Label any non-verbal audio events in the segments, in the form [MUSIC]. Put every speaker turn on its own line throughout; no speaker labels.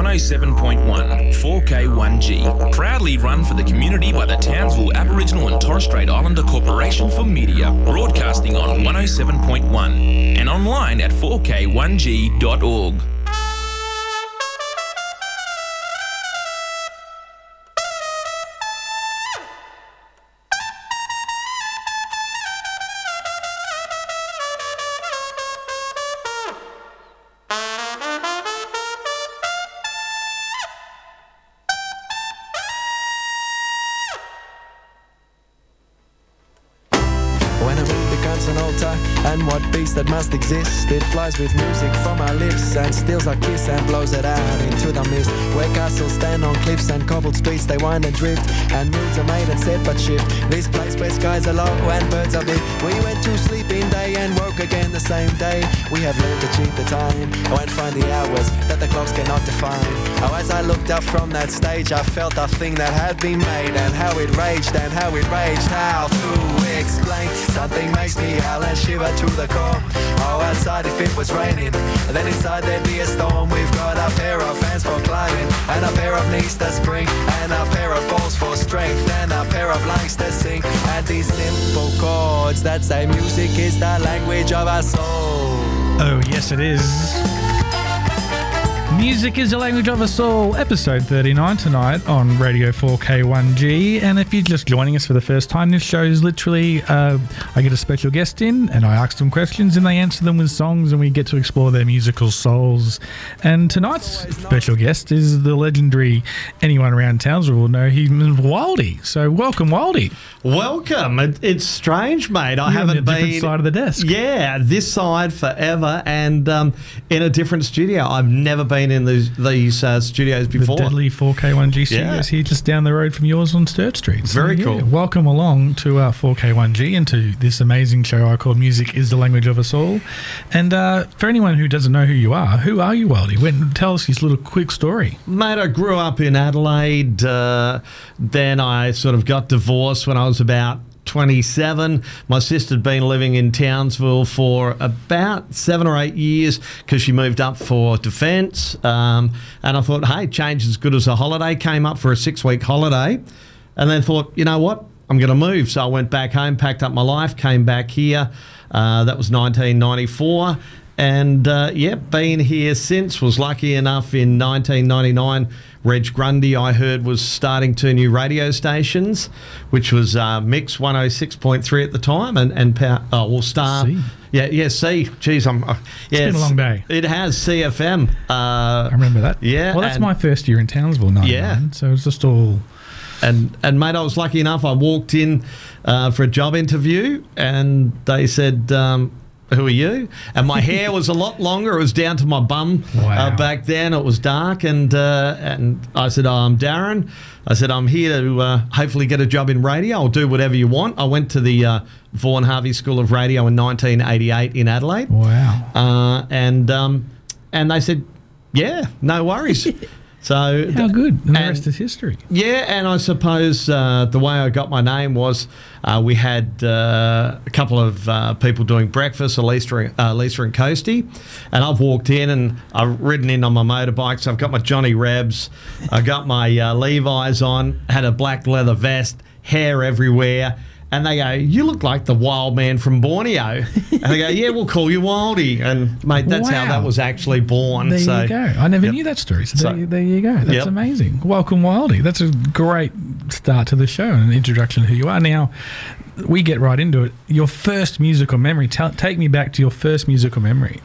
107.1 4K1G. Proudly run for the community by the Townsville Aboriginal and Torres Strait Islander Corporation for Media. Broadcasting on 107.1 and online at 4K1G.org.
exist? It flies with music and steals our kiss and blows it out into the mist. Where castles stand on cliffs and cobbled streets, they wind and drift, and moods are made and set but shift. This place where skies are low and birds are big. We went to sleep in day and woke again the same day. We have learned to cheat the time and find the hours that the clocks cannot define. Oh, as I looked up from that stage, I felt a thing that had been made and how it raged and how it raged. How to explain? Something makes me howl and shiver to the core. Oh, outside if it was raining, then inside there'd be a storm. We've got a pair of hands for climbing, and a pair of knees to spring, and a pair of balls for strength, and a pair of lungs to sing. And these simple chords that say music is the language of our soul.
Oh, yes, it is. Music is the language of us all, episode 39 tonight on Radio 4K1G. And if you're just joining us for the first time, this show is literally uh, I get a special guest in and I ask them questions and they answer them with songs and we get to explore their musical souls. And tonight's special guest is the legendary, anyone around Townsville will know he's Wildy. So welcome, Wildy.
Welcome. It's strange, mate. I
You're
haven't
different
been
side of the desk.
Yeah, this side forever, and um, in a different studio. I've never been in these, these uh, studios
The
before.
deadly 4K1G studios
Yeah.
here just down the road from yours on Sturt Street.
Very cool.
Welcome along to uh, 4K1G and to this amazing show I call Music is the Language of Us All. And uh, for anyone who doesn't know who you are, who are you, Wildy? When, tell us his little quick story.
Mate, I grew up in Adelaide. Uh, then I sort of got divorced when I was about 27. My sister had been living in Townsville for about seven or eight years because she moved up for defence. Um, and I thought, hey, change is as good as a holiday. Came up for a six week holiday and then thought, you know what? I'm going to move. So I went back home, packed up my life, came back here. Uh, that was 1994. And uh, yeah, been here since. Was lucky enough in 1999. Reg Grundy, I heard, was starting two new radio stations, which was uh, Mix 106.3 at the time, and and power, oh well, Star.
C.
Yeah, yeah. See, geez, I'm. Uh, yeah,
been a long day.
It has CFM. Uh,
I remember that.
Yeah,
Well, that's
and-
my first year in Townsville, 99.
Yeah.
So it's just all.
And and mate, I was lucky enough. I walked in uh, for a job interview, and they said, um, "Who are you?" And my hair was a lot longer. It was down to my bum
Wow.
uh, back then. It was dark, and uh, and I said, oh, "I'm Darren." I said, "I'm here to uh, hopefully get a job in radio. I'll do whatever you want." I went to the uh, Vaughan Harvey School of Radio in 1988 in Adelaide.
Wow.
Uh, and um, and they said, "Yeah, no worries." [LAUGHS] so
How good. And the rest is history.
yeah, and I suppose uh, the way I got my name was uh, we had uh, a couple of uh, people doing breakfast, Lisa, uh, Lisa and Coasty, and I've walked in and I've ridden in on my motorbike. So I've got my Johnny Rebs, I got my uh, Levi's on, had a black leather vest, hair everywhere. And they go, you look like the wild man from Borneo. And they go, yeah, we'll call you Wildy. And mate, that's how that was actually born.
There
so,
you go. I never
Yep.
knew that story. So,
So-
there, there you go. That's
Yep.
amazing. Welcome, Wildy. That's a great start to the show and an introduction to who you are. Now, we get right into it. Your first musical memory. Tell, take me back to your first musical memory.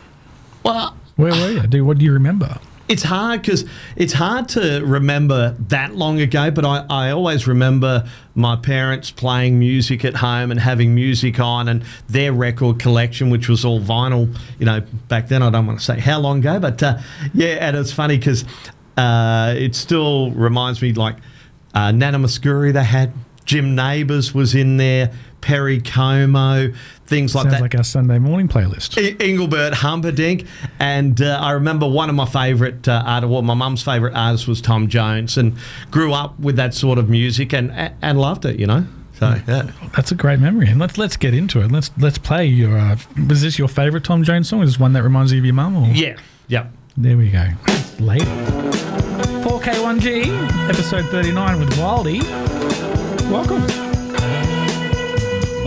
Well,
Where were you? Do what do you remember?
It's hard because it's hard to remember that long ago, but I, I always remember my parents playing music at home and having music on and their record collection, which was all vinyl, you know, back then. I don't want to say how long ago, but uh, yeah, and it's funny because uh, it still reminds me like uh, Nana Mouskouri, they had Jim Nabors was in there, Perry Como, things like
Sounds
that.
like our Sunday morning playlist.
I- Engelbert Humperdinck, and uh, I remember one of my favourite uh, artists, well, my mum's favourite artist was Tom Jones, and grew up with that sort of music and and loved it, you know. So yeah,
That's a great memory, and let's let's get into it. Let's let's play your. Uh, was this your favourite Tom Jones song? Is this one that reminds you of your mum? Or?
yeah, yeah.
There we go. Lady. 4K1G, episode 39 with Wildy. Welcome.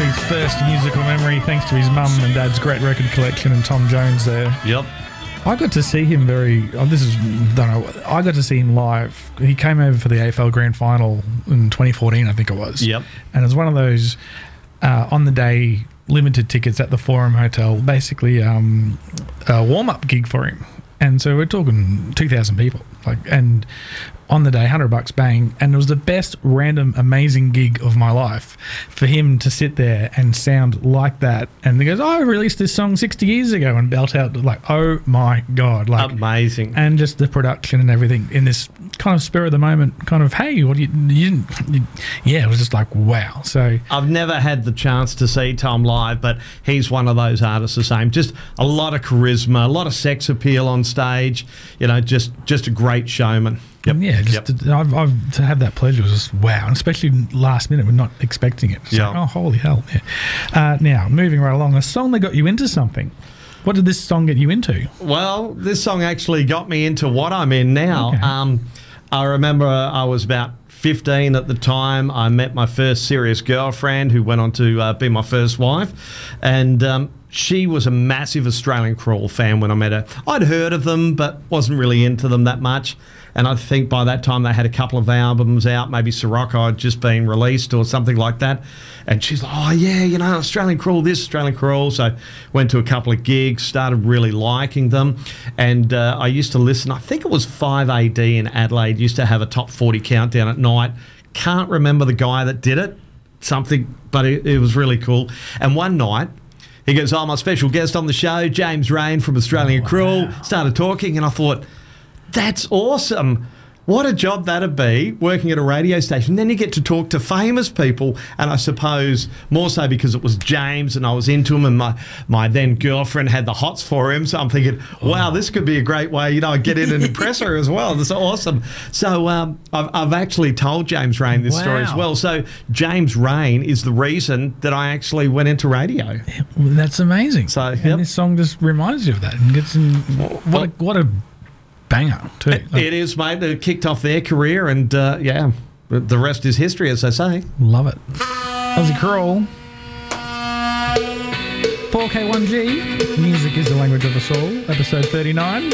To his first musical memory thanks to his mum and dad's great record collection and Tom Jones there.
Yep.
I got to see him very. Oh, this is don't know. I got to see him live. He came over for the AFL Grand Final in 2014, I think it was.
Yep.
And it was one of those uh, on the day limited tickets at the Forum Hotel. Basically, um, a warm up gig for him. And so we're talking 2,000 people. Like and on the day, 100 bucks bang. And it was the best random amazing gig of my life for him to sit there and sound like that. And he goes, oh, I released this song 60 years ago and belt out like, oh my God. Like
Amazing.
and just the production and everything in this kind of spur of the moment kind of hey what do you, you didn't you, yeah it was just like wow so
I've never had the chance to see Tom live, but he's one of those artists the same. Just a lot of charisma, a lot of sex appeal on stage. You know, just just a great showman.
And yeah just
Yep.
to, I've, I've, to have that pleasure was just wow and especially last minute we're not expecting it It's
Yeah.
like, oh holy hell yeah. uh, now moving right along a song that got you into something what did this song get you into
Well, this song actually got me into what I'm in now.
Okay.
Um, I remember I was about 15 at the time. I met my first serious girlfriend who went on to uh, be my first wife. And um, she was a massive Australian Crawl fan when I met her. I'd heard of them, but wasn't really into them that much. And I think by that time they had a couple of albums out, maybe Sirocco had just been released or something like that. And she's like, oh, yeah, you know, Australian Crawl, this Australian Crawl. So went to a couple of gigs, started really liking them. And uh, I used to listen, I think it was 5AD in Adelaide, used to have a top 40 countdown at night. Can't remember the guy that did it, something, but it, it was really cool. And one night, he goes, Oh, my special guest on the show, James Reyne from Australian Crawl, started talking, and I thought, That's awesome. What a job that'd be working at a radio station. Then you get to talk to famous people, and I suppose more so because it was James and I was into him, and my, my then girlfriend had the hots for him. So I'm thinking, wow, this could be a great way, you know, get in and impress her as well. That's awesome. So um, I've, I've actually told James Reyne this story as well. So James Reyne is the reason that I actually went into radio.
Well, that's amazing.
So, yep.
this song just reminds you of that and gets in. What a, what a banger too. Like,
It is, mate. It kicked off their career, and uh, yeah, the- rest is history, as they say.
Love it. Aussie Crawl. 4K1G. Music is the language of us all. Episode 39.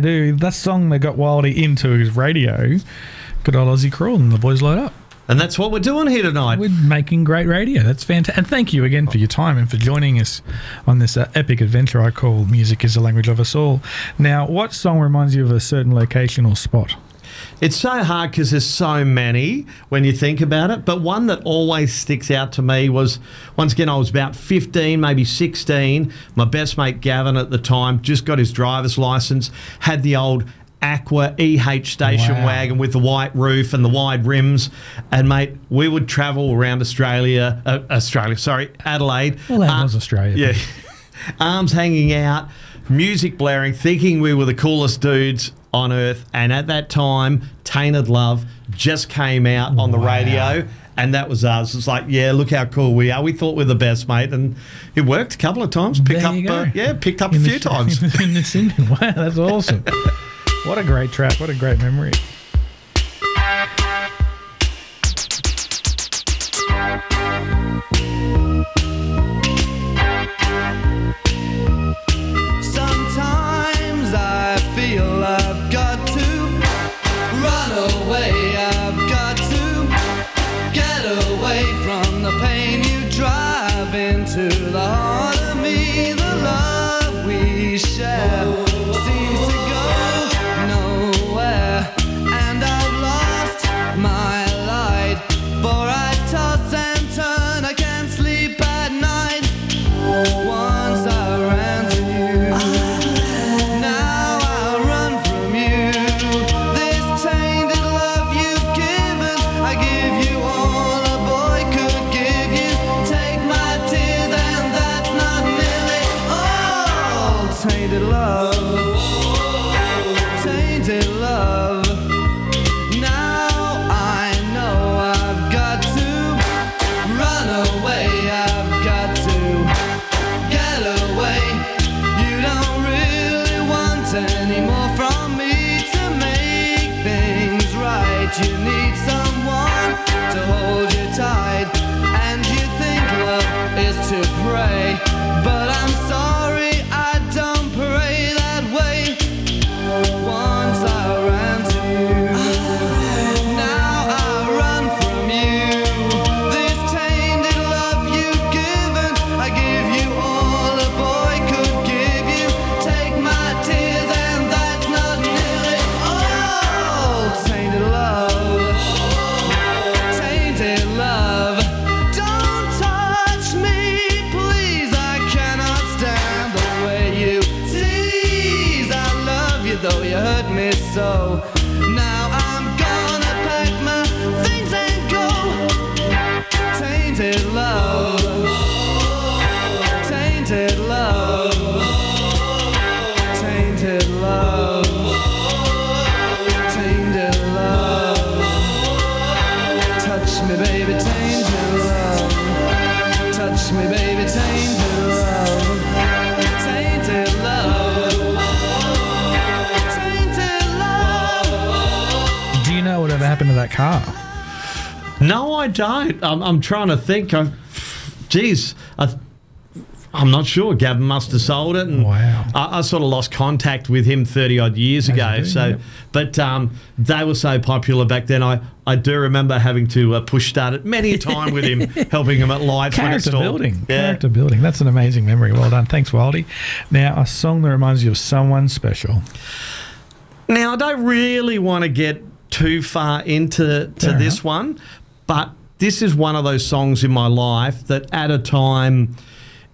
They
do. That song that got Wildy into his radio. Good old Aussie Crawl and the boys load up.
And that's what we're doing here tonight.
We're making great radio. That's fantastic. And thank you again for your time and for joining us on this uh, epic adventure I call Music is the Language of Us All. Now, what song reminds you of a certain location or spot?
It's so hard because there's so many when you think about it. But one that always sticks out to me was once again, I was about 15, maybe 16. My best mate Gavin at the time just got his driver's license, had the old Aqua EH station
Wow.
wagon with the white roof and the wide rims. And mate, we would travel around Australia, uh, Australia, sorry, Adelaide.
Well, that was Australia.
Yeah. [LAUGHS] Arms hanging out, music blaring, thinking we were the coolest dudes on earth. And at that time, Tainted Love just came out on the
Wow.
radio. And that was us. It's like, yeah, look how cool we are. We thought we are the best, mate, and it worked a couple of times. Picked up, uh, yeah, picked up a
In the-
few times. [LAUGHS]
in the Sydney. [LAUGHS] Wow, that's awesome. what a great track. What a great memory.
Feel I've got to run away.
Car?
No, I don't. I'm, I'm trying to think. I, geez, I, I'm not sure. Gavin must have sold it, and
Wow.
I, I sort of lost contact with him 30 odd years
As
ago.
do,
so,
yep.
but um, they were so popular back then. I, I do remember having to uh, push start it many a time with him, [LAUGHS] helping him at it's
Character building.
Yeah.
Character building. That's an amazing memory. Well done. Thanks, Wildy. Now, a song that reminds you of someone special.
Now, I don't really want to get too far into to
Fair
this
enough.
one, but this is one of those songs in my life that at a time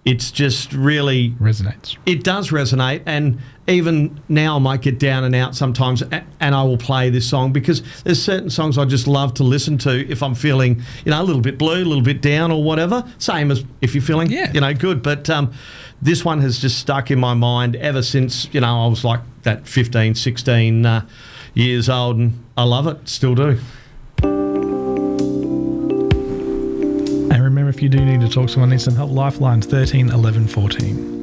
it's just really
Resonates.
it does resonate and even now I might get down and out sometimes and I will play this song because there's certain songs I just love to listen to if I'm feeling you know a little bit blue a little bit down or whatever same as if you're feeling
Yeah.
you know good but um, this one has just stuck in my mind ever since you know I was like that 15 16 uh, years old and I love it still do
And remember, if you do need to talk to someone, need some help, Lifelines 13 11 14.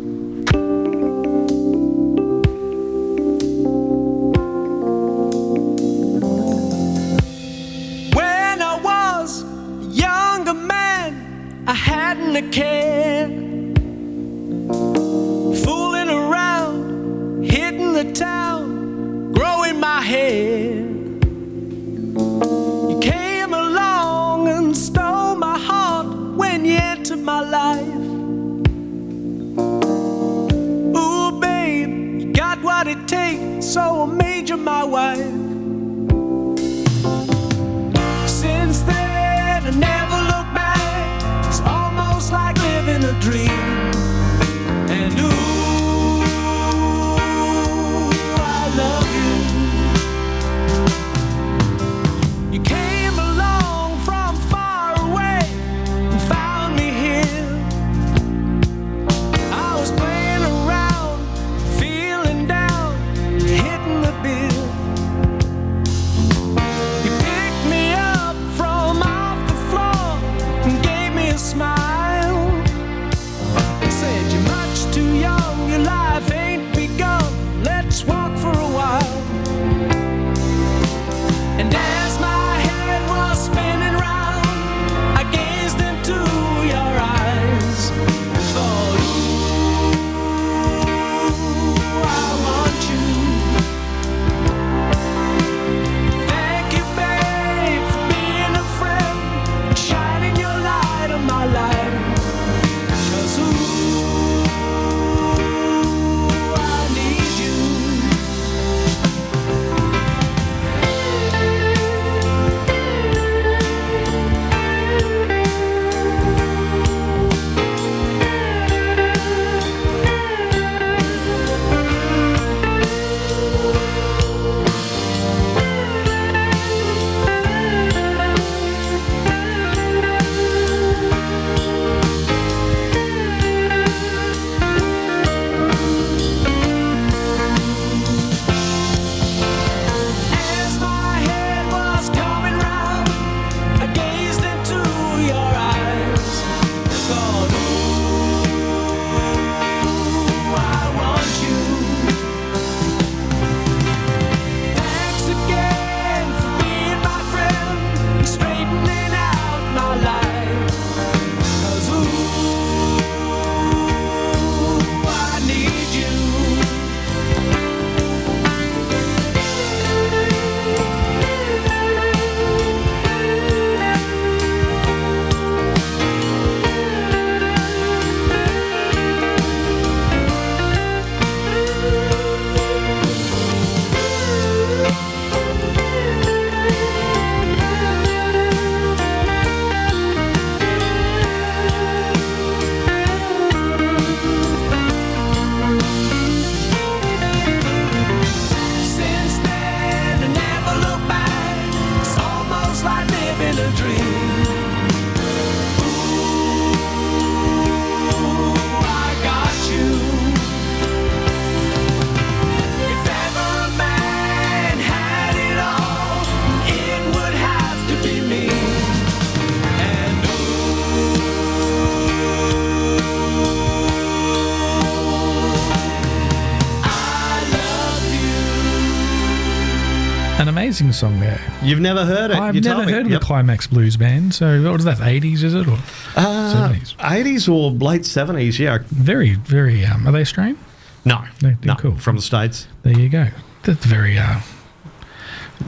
You've never heard it.
I've
you
never heard of
Yep.
the Climax Blues Band. So what was that? Eighties is it or
Uh,
seventies?
80s or late 70s, yeah.
very, very. Um, are they Australian?
No,
They're-
no,
they're cool.
from the States.
There you go. That's very uh,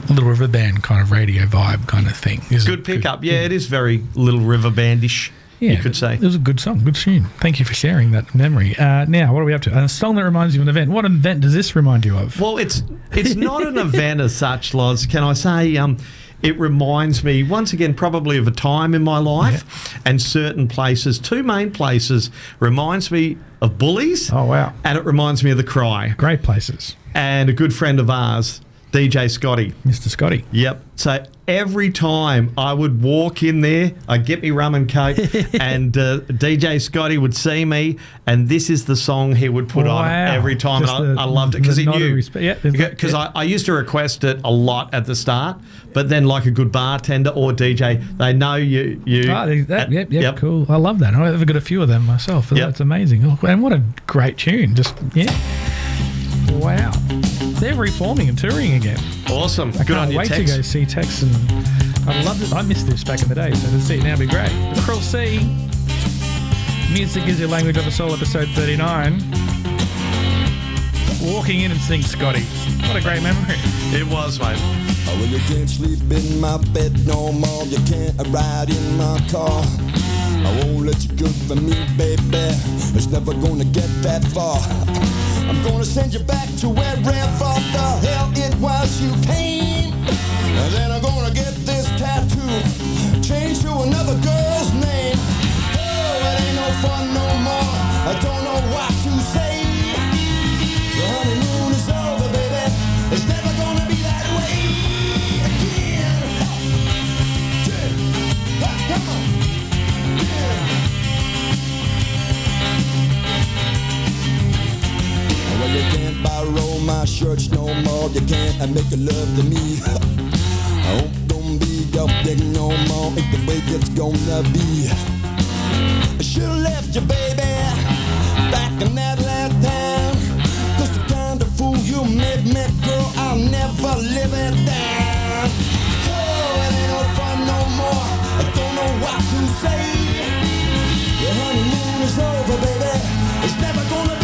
Little River Band kind of radio vibe kind of thing.
Good pickup. Yeah, it is very Little River Bandish,
Yeah,
you could say.
It was a good song, good tune. Thank you for sharing that memory. Uh, now, what are we up to? A song that reminds you of an event. What event does this remind you of?
Well, it's it's not an event as such, Loz. Can I say? Um, it reminds me once again, probably of a time in my life, and certain places. Two main places reminds me of Bullies.
Oh, wow.
And it reminds me of the Cry.
Great places.
And a good friend of ours, DJ Scotty.
Mr. Scotty.
Yep. So every time I would walk in there, I'd get me rum and coke, [LAUGHS] and uh, DJ Scotty would see me, and this is the song he would put on every time.
Just
and
the-
I, I loved it because he knew.
respe- yeah,
Because
yeah.
I, I used to request it a lot at the start, but then like a good bartender or DJ, they know you. you
Oh, that,
and-
yep, yep, cool. I love that. I've got a few of them myself.
Yep.
That's amazing. Oh, And what a great tune. Just, yeah. Wow. They're reforming and touring again.
Awesome.
I
good
can't
on you,
wait
Tex.
to go see Tex and I loved it. I missed this back in the day, so to see it now would be great. The Cruel Sea. Music is your language of a soul, episode 39. Walking in and seeing Scotty. What a great memory.
It was, mate.
Oh, well, you can't sleep in my bed no more. You can't ride in my car. I won't let you go for me, baby. It's never gonna get that far. I'm gonna send you back to wherever the hell it was you came. And then I'm gonna get this tattoo changed to another girl's name. Oh, it ain't no fun no more. I don't my shirts no more. You can't make love to me. [LAUGHS] I hope don't be your dick no more. Ain't the way it's gonna be. I should've left you, baby, back in that last town. Cause the kind of fool you made me, girl, I'll never live it down. Oh, it ain't no fun no more. I don't know what to say. Your honeymoon is over, baby. It's never gonna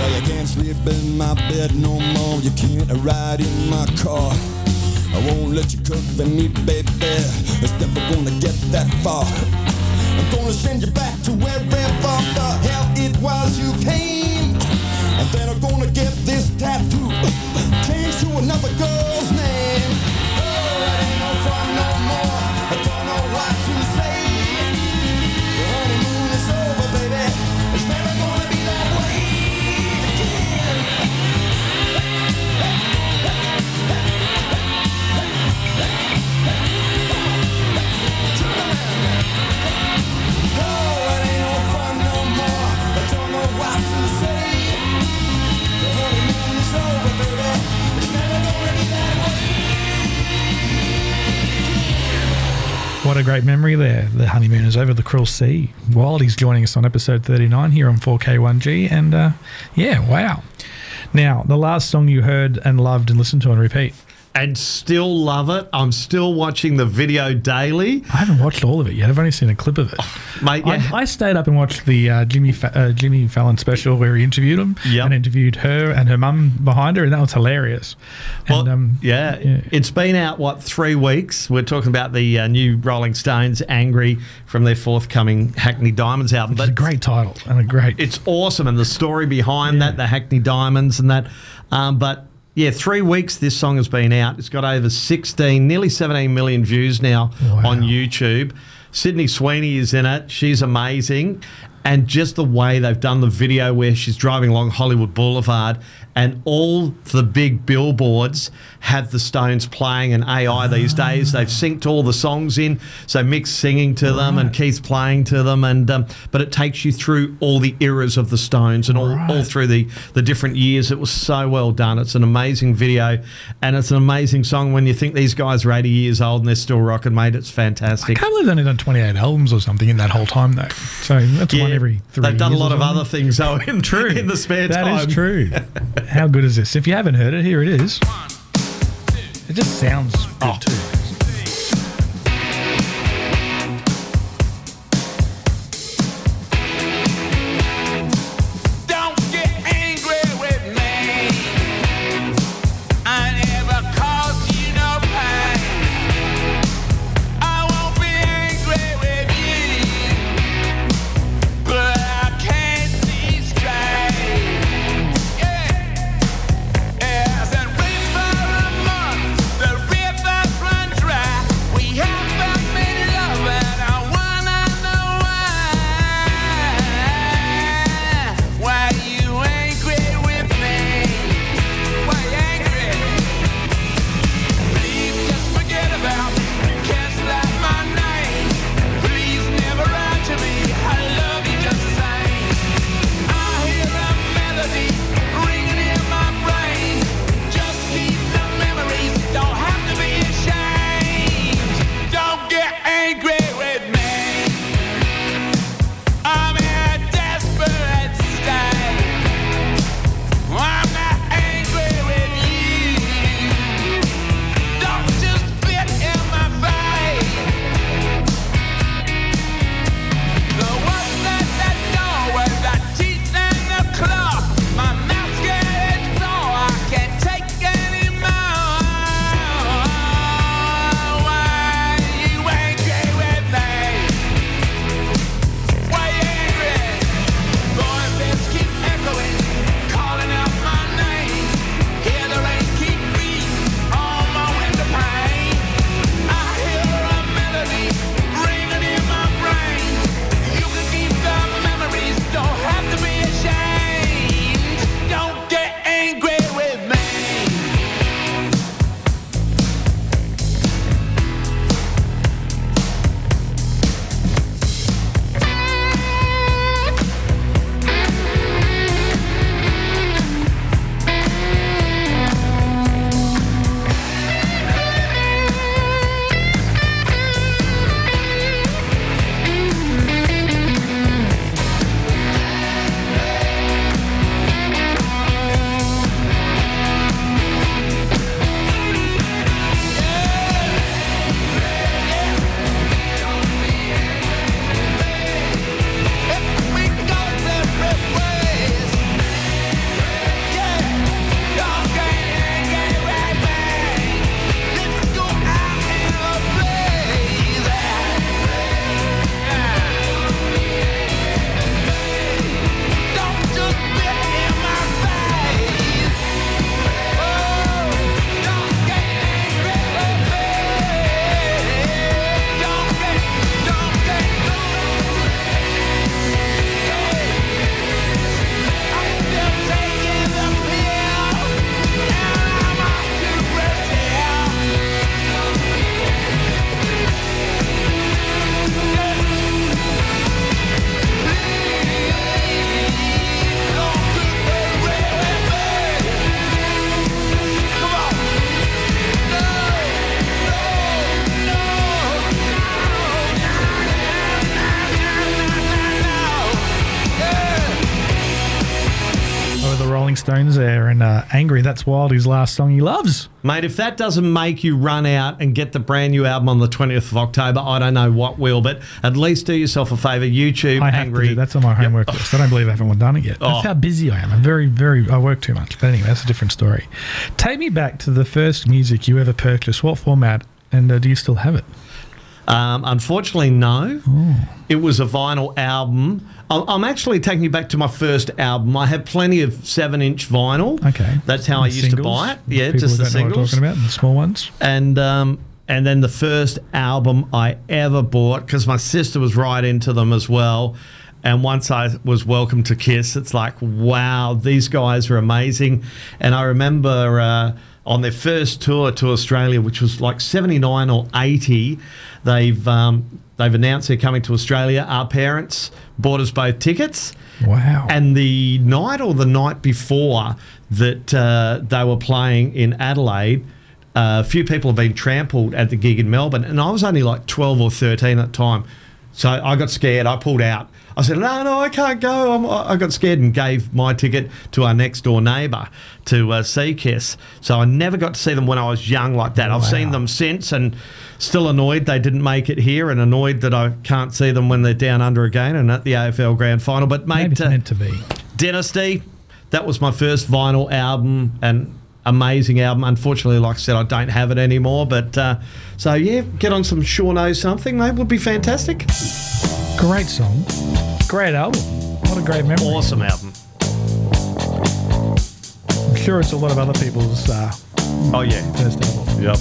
Well, you can't sleep in my bed no more. You can't ride in my car. I won't let you cook for me, baby. It's never gonna get that far. I'm gonna send you back to wherever the hell it was you came. And then I'm gonna get this tattoo changed to another girl's
a great memory there. The honeymoon is over the cruel sea. Wildy's joining us on episode 39 here on 4K1G. And uh, yeah, wow. Now, the last song you heard and loved and listened to on repeat.
And still love it. I'm still watching the video daily.
I haven't watched all of it yet. I've only seen a clip of it. [SIGHS]
Mate, yeah.
I, I stayed up and watched the uh, Jimmy Fa- uh, Jimmy Fallon special where he interviewed him
Yep.
and interviewed her and her mum behind her, and that was hilarious.
Well,
and, um,
yeah,
yeah.
it's been out what three weeks. We're talking about the uh, new Rolling Stones, "Angry" from their forthcoming Hackney Diamonds album.
it's a great title and a great.
it's awesome, and the story behind that, the Hackney Diamonds, and that. Um, but yeah, three weeks this song has been out. It's got over 16, nearly 17 million views now
Wow.
on YouTube. Sydney Sweeney is in it. She's amazing. And just the way they've done the video where she's driving along Hollywood Boulevard and all the big billboards have the Stones playing and AI these days. They've synced all the songs in. So Mick's singing to them and Keith's playing to them. And um, But it takes you through all the eras of the Stones and all, all through the, the different years. It was so well done. It's an amazing video and it's an amazing song when you think these guys are 80 years old and they're still rocking, mate. It's fantastic.
I can't believe they've only done 28 albums or something in that whole time, though. So that's one every three
They've done a lot of other things though in, true. in the spare
That
time.
That is true. [LAUGHS] How good is this? If you haven't heard it, here it is. It just sounds good
Oh.
too. Stones there, and uh, Angry. That's Wild, his last song he loves.
Mate, if that doesn't make you run out and get the brand new album on the 20th of October, I don't know what will, but at least do yourself a favour. YouTube,
I
Angry.
do That's on my homework list. I don't believe I haven't done it yet.
Oh.
That's how busy I am. I'm very, very. I work too much. But anyway, that's a different story. Take me back to the first music you ever purchased. What format? And uh, do you still have it?
Um, unfortunately, no. It was a vinyl album. I- I'm actually taking you back to my first album. I have plenty of seven inch vinyl.
Okay.
That's how I
The
used to buy it. Yeah,
People
just the
don't know what I'm
singles.
talking about, the small ones.
and um, and then the first album I ever bought because my sister was right into them as well. And once I was welcome to Kiss, it's like, wow, these guys are amazing. And I remember uh, on their first tour to Australia, which was like '79 or '80, they've um, they've announced they're coming to Australia. Our parents bought us both tickets.
Wow.
And the night or the night before that uh, they were playing in Adelaide, uh, a few people have been trampled at the gig in Melbourne, and I was only like 12 or 13 at the time. So I got scared. I pulled out. I said, "No, no, I can't go." I'm, I got scared and gave my ticket to our next door neighbour to uh, see Kiss. So I never got to see them when I was young like that. I've seen them since, and still annoyed they didn't make it here, and annoyed that I can't see them when they're down under again and at the AFL Grand Final. But
Maybe it's
uh,
meant to be.
Dynasty, that was my first vinyl album and amazing album. Unfortunately, like I said, I don't have it anymore. But uh, so yeah, get on some Sure Knows Something, mate, would be fantastic.
Great song. Great album. What a great memory.
Awesome album.
I'm sure it's a lot of other people's uh,
Oh yeah.
first album.
Yep.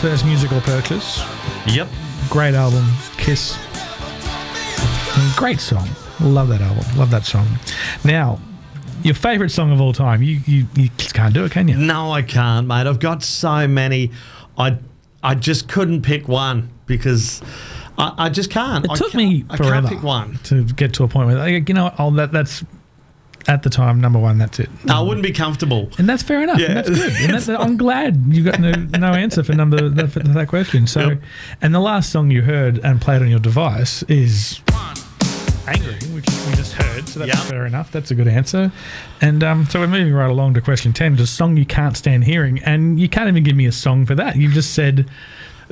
First musical purchase.
Yep.
Great album, Kiss. Great song. Love that album. Love that song. Now, your favourite song of all time. You, you you just can't do it, can you?
No, I can't, mate. I've got so many. I I just couldn't pick one because I, I just can't.
It
I
took me
I
forever
can't pick one.
to get to a point where, you know, oh, that that's at the time number one. That's it.
No, I wouldn't be comfortable.
And that's fair enough.
Yeah.
And that's good. And that's, I'm glad you got no, no answer for number that, for that question. So,
Yep.
and the last song you heard and played on your device is "Angry," which we just heard. So that's
Yep.
fair enough. That's a good answer. And um, so we're moving right along to question ten. Just song you can't stand hearing, and you can't even give me a song for that. You've just said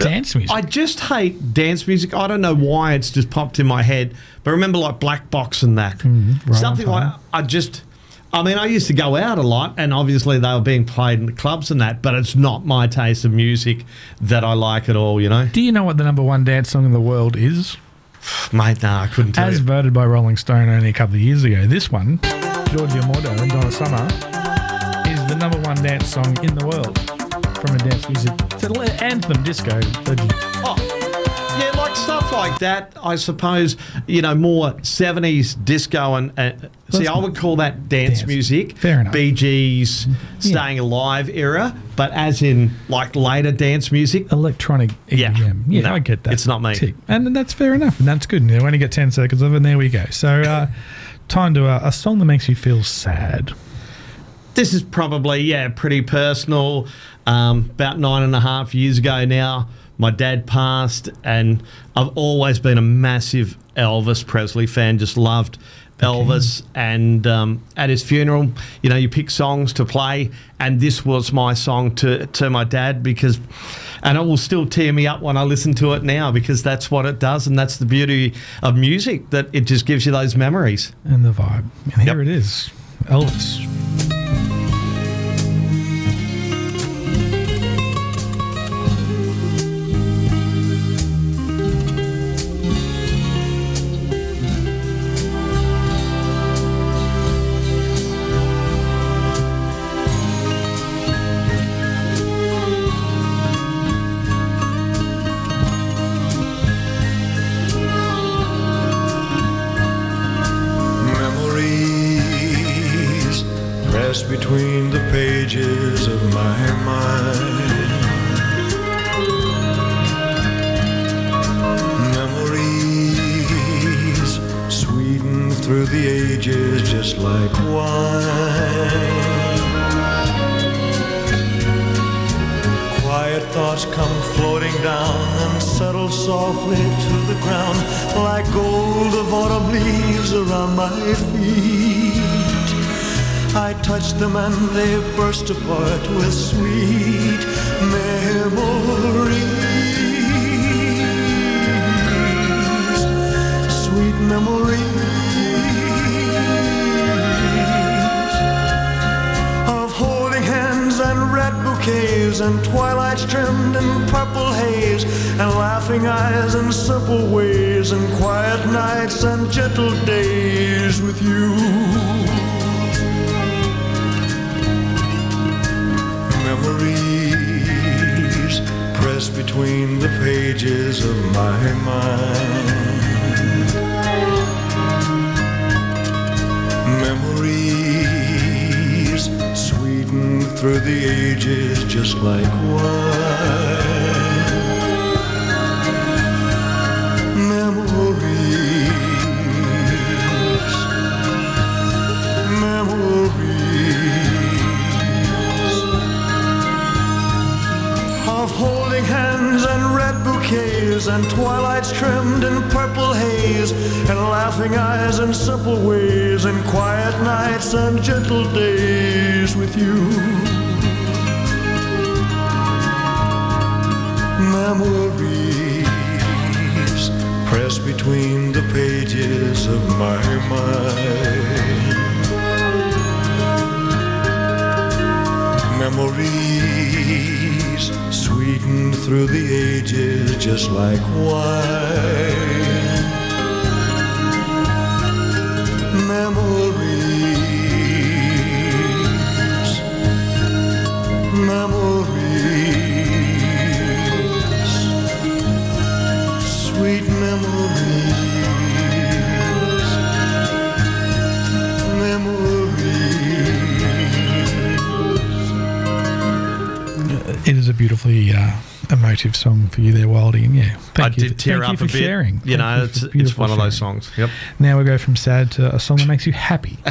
dance music.
I just hate dance music. I don't know why it's just popped in my head. But remember, like Black Box and that.
Mm-hmm. right
Something like. I just. I mean, I used to go out a lot, and obviously they were being played in the clubs and that. But it's not my taste of music that I like at all. You know,
Do you know what the number one dance song in the world is? [SIGHS]
mate. Nah, I couldn't tell
As
you.
voted by Rolling Stone only a couple of years ago, this one, Giorgio Moroder and Donna Summer, is the number one dance song in the world from a dance music. It's an anthem, disco.
Oh, yeah, like stuff like that. I suppose you know more seventies disco and uh, see. I would call that dance,
Dance.
music.
Fair enough.
BG's Gees, Staying Alive era, but as in like later dance music.
Electronic
Yeah.
EDM. Yeah,
No,
I get that.
it's not me.
Tick. And that's fair enough. And that's good. You only get 10 seconds of it, and there we go. So, uh, [LAUGHS] time to uh, a song that makes you feel sad.
This is probably yeah pretty personal. Um, about nine and a half years ago now, my dad passed, and I've always been a massive Elvis Presley fan. Just loved Elvis, and um, at his funeral, you know, you pick songs to play, and this was my song to to my dad because. And it will still tear me up when I listen to it now because that's what it does, and that's the beauty of music that it just gives you those memories.
And the vibe. And here
Yep.
it is Elvis.
Ways and quiet nights and gentle days with you. Memories pressed between the pages of my mind. Memories sweetened through the ages just like wine. Bouquets and twilights trimmed in purple haze and laughing eyes and simple ways and quiet nights and gentle days with you. Memories pressed between the pages of my mind. Memories sweetened through the ages just like wine.
Beautifully uh, emotive song for you there, Wildy. And yeah, thank
I
you.
did tear
thank
up
you
a
for
bit.
sharing.
You
Thank
know,
for
it's, it's one of those songs. Yep.
Now we go from sad to a song that makes you happy. [LAUGHS]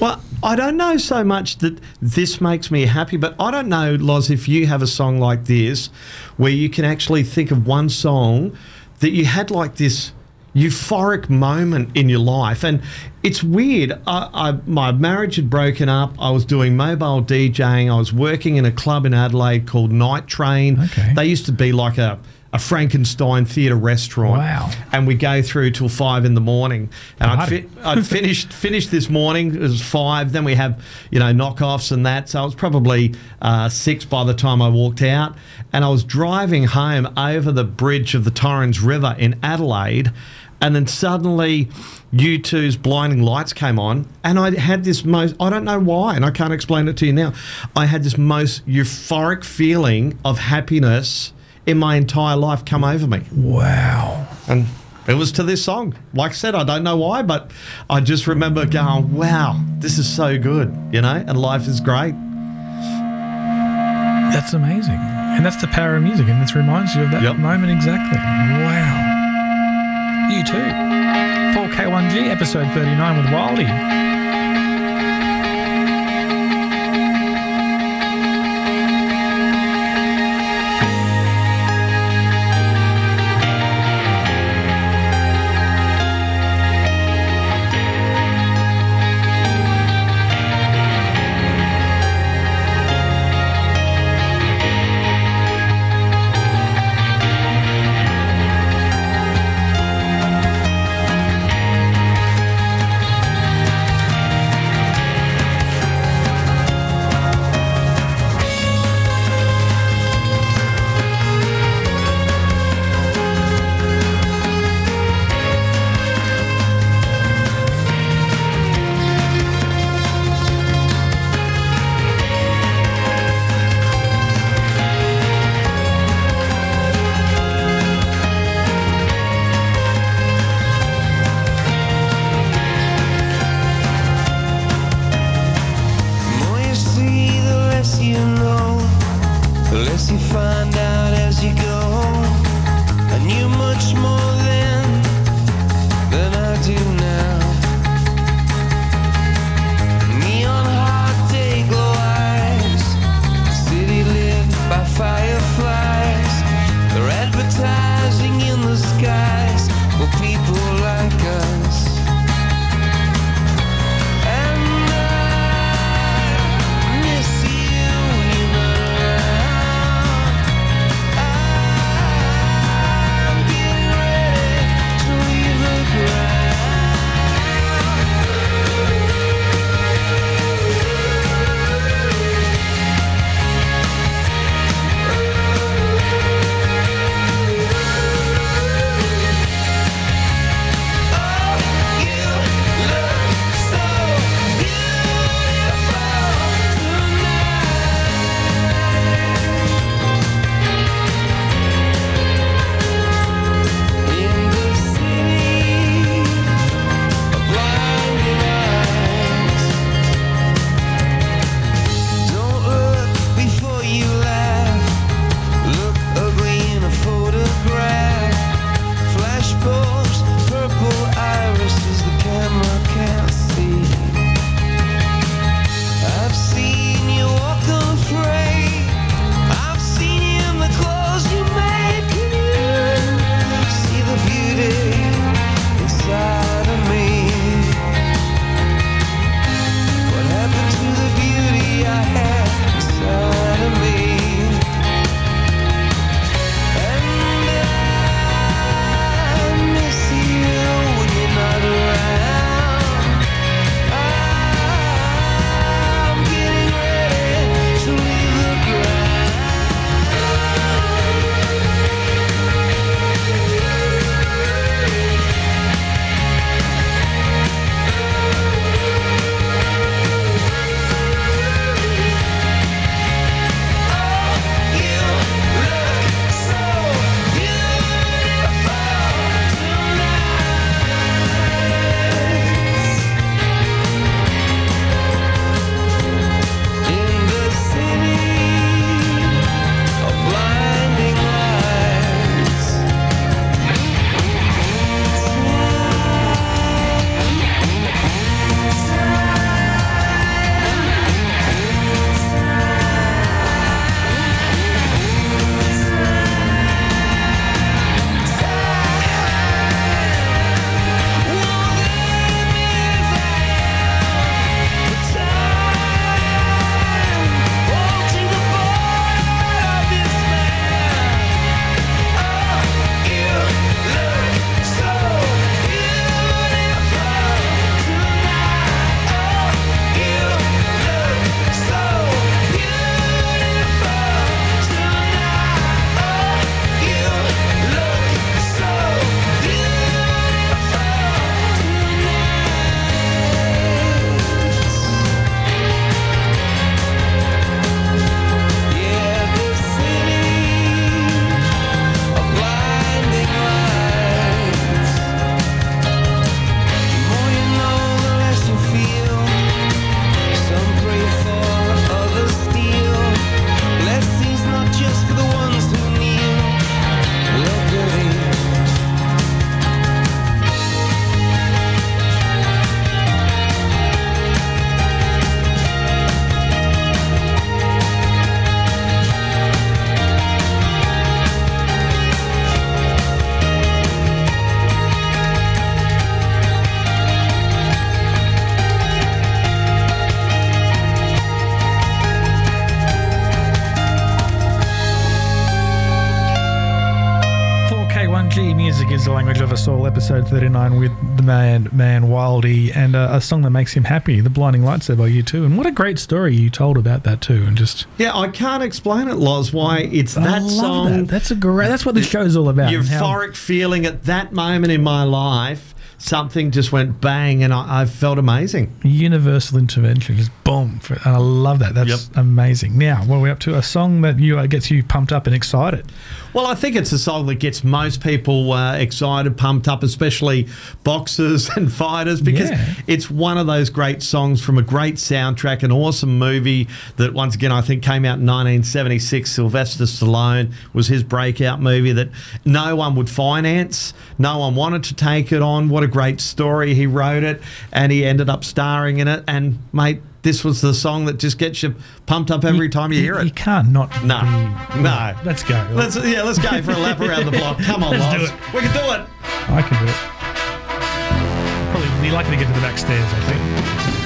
Well, I don't know so much that this makes me happy, but I don't know, Loz, if you have a song like this where you can actually think of one song that you had like this euphoric moment in your life. And it's weird. I, I, my marriage had broken up. I was doing mobile DJing. I was working in a club in Adelaide called Night Train.
Okay.
They used to be like a, a Frankenstein theatre restaurant.
Wow.
And we go through till five in the morning. And I'd, fi- I'd finished finished this morning. It was five. Then we have you know knockoffs and that. So it was probably uh, six by the time I walked out. And I was driving home over the bridge of the Torrens River in Adelaide. And then suddenly, U2's Blinding Lights came on, and I had this most, I don't know why, and I can't explain it to you now. I had this most euphoric feeling of happiness in my entire life come over me.
wow.
And it was to this song. Like I said, I don't know why, but I just remember going, wow, this is so good, you know, and life is great.
That's amazing. And that's the power of music. And this reminds you of that
Yep.
moment exactly. Wow. U2. 4K1G, episode 39 with Wildy. And uh, a song that makes him happy, The Blinding Lights there by U2. And what a great story you told about that too. And just,
Yeah, I can't explain it, Loz, why it's that song.
that. That's a great, that's what the show's all about. and how-
euphoric feeling at that moment in my life. Something just went bang, and I, I felt amazing.
universal intervention, just boom. For, and I love that. That's
Yep.
amazing. Now, what are we up to? A song that you uh, gets you pumped up and excited.
Well, I think it's a song that gets most people uh, excited, pumped up, especially boxers [LAUGHS] and fighters, because
Yeah.
it's one of those great songs from a great soundtrack, an awesome movie that, once again, I think came out in 1976. Sylvester Stallone was his breakout movie that no one would finance, no one wanted to take it on. What a great story! He wrote it, and he ended up starring in it. And mate, this was the song that just gets you pumped up every time you hear it.
You can't not.
No,
be-
no.
Let's go.
Let's yeah, let's go for a lap around the block. Come on,
Let's do it.
We can do it.
I can do it. Probably be lucky to get to the back stairs, I think.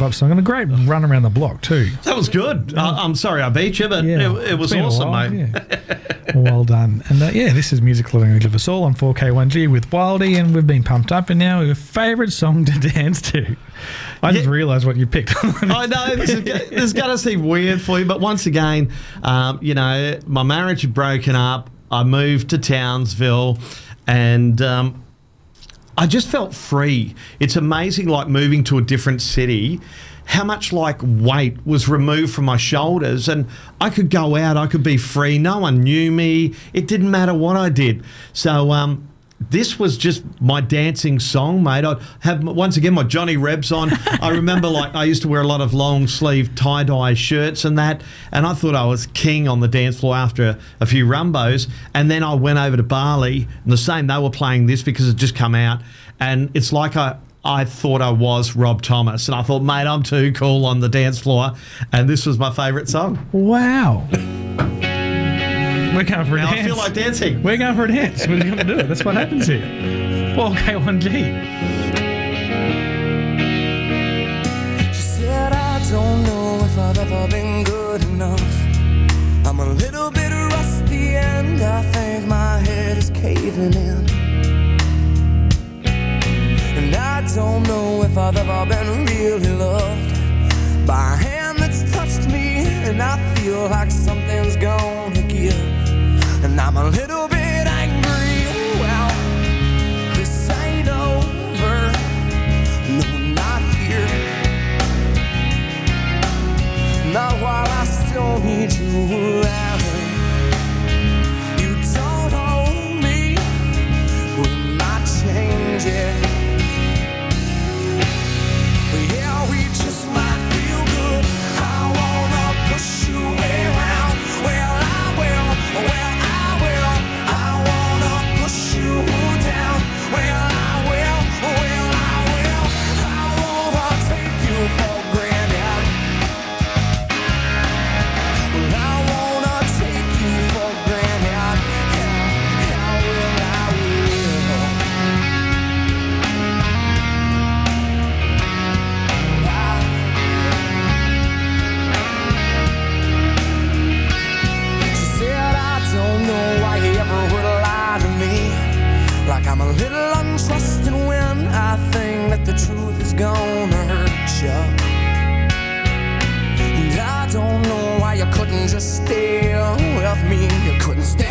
What a great pump up song and a great run around the block too.
That was good. I, I'm sorry I beat you, but it, it was awesome,
while,
mate.
yeah. well done. And uh, yeah, this is Musical Language of Us All on 4K1G with Wildy, and we've been pumped up. And now your favourite song to [LAUGHS] dance to. I just
Yeah.
realised what you picked.
I know this is, is going to seem weird for you, but once again, um, you know, my marriage had broken up. I moved to Townsville, and um, I just felt free. It's amazing, like moving to a different city. How much like weight was removed from my shoulders, and I could go out. I could be free. No one knew me. It didn't matter what I did. So, um, this was just my dancing song, mate. I'd have once again my Johnny Rebs on. I remember like I used to wear a lot of long sleeve tie dye shirts and that, and I thought I was king on the dance floor after a, a few rumbos. And then I went over to Bali, and the same they were playing this because it just come out, and it's like I. I thought I was Rob Thomas, and I thought, mate, I'm too cool on the dance floor, and this was my favourite song.
wow. We're going for a
now
dance.
I feel like dancing.
We're going for a dance. We're going to do it. That's what happens here. 4K1G.
don't know I've ever been good enough. I'm a little bit rusty and I think my head is caving in. And I don't know if I've ever been really loved by a hand that's touched me and I feel like something's gonna give. And I'm a little bit angry. Well, this ain't over. No, not here. Not while I still need you around. You don't own me. We might change it. Gonna hurt you. And I don't know why you couldn't just stay with me. You couldn't stand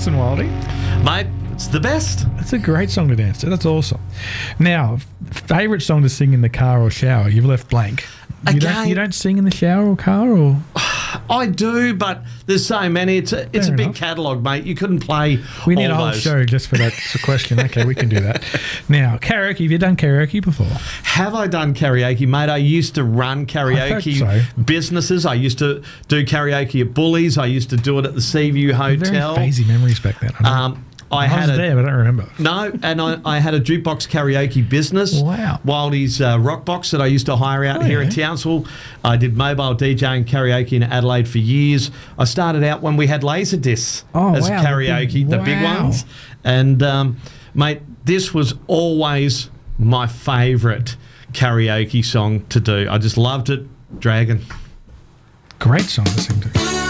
dancing, Wildy.
Mate, it's the best.
That's a great song to dance to. That's awesome. Now, favorite song to sing in the car or shower? You've left blank. You don't,
Again-
you don't sing in the shower or car or
I do, but there's so many. It's a it's
Fair
a big
enough.
catalogue, mate. You couldn't play.
we need a whole
those.
show just for that [LAUGHS] question. Okay, we can do that. Now, karaoke. Have you done karaoke before?
Have I done karaoke, mate? I used to run karaoke
so.
businesses. I used to do karaoke at Bullies. I used to do it at the Seaview Hotel.
Very phasey memories back then. I.
Um, I,
I
had
was
a
there, but I don't remember.
no, and I, I had a jukebox karaoke business.
Wow.
Wildy's uh, Rock Box that I used to hire out
Oh,
here in. Townsville. I did mobile DJing karaoke in Adelaide for years. I started out when we had laser discs
Oh,
as
wow, the
karaoke,
big-
the big ones. And um, mate, this was always my favourite karaoke song to do. I just loved it. Dragon.
Great song to sing to.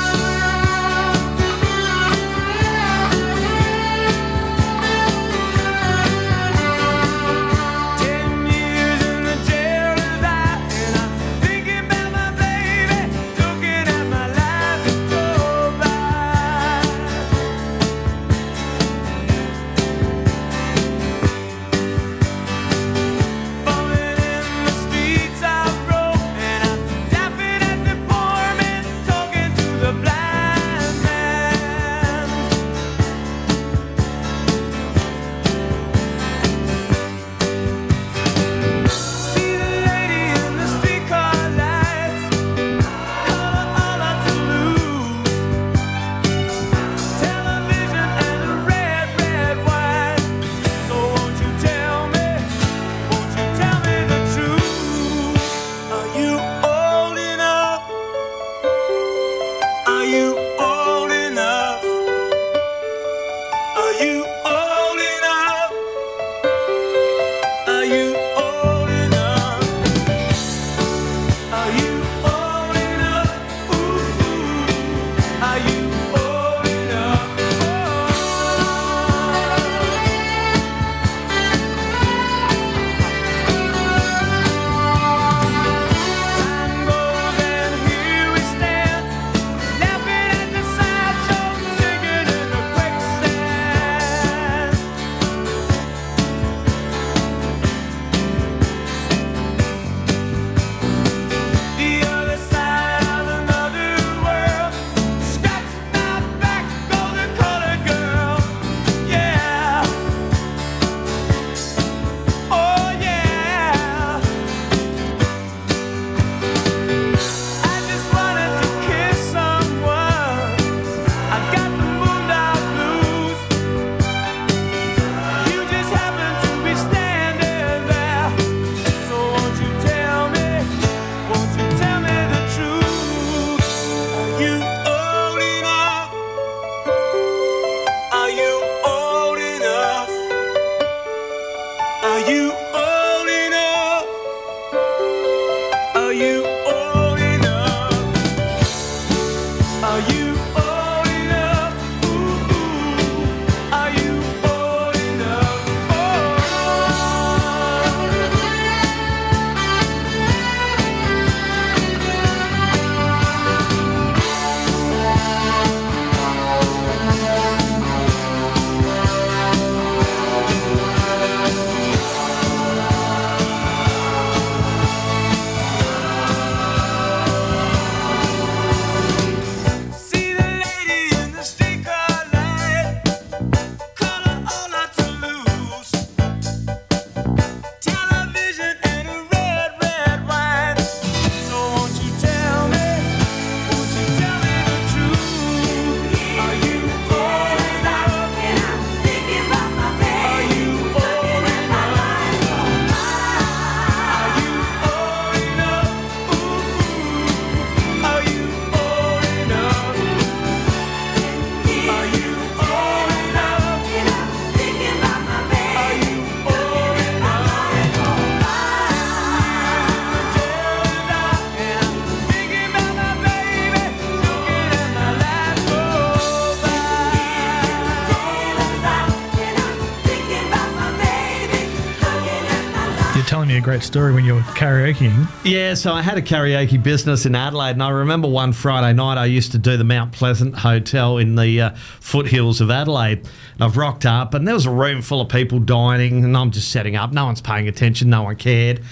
Great story when you're karaokeing.
Yeah, so I had a karaoke business in Adelaide, and I remember one Friday night I used to do the Mount Pleasant Hotel in the uh, foothills of Adelaide. And I've rocked up, and there was a room full of people dining, and I'm just setting up. No one's paying attention, no one cared.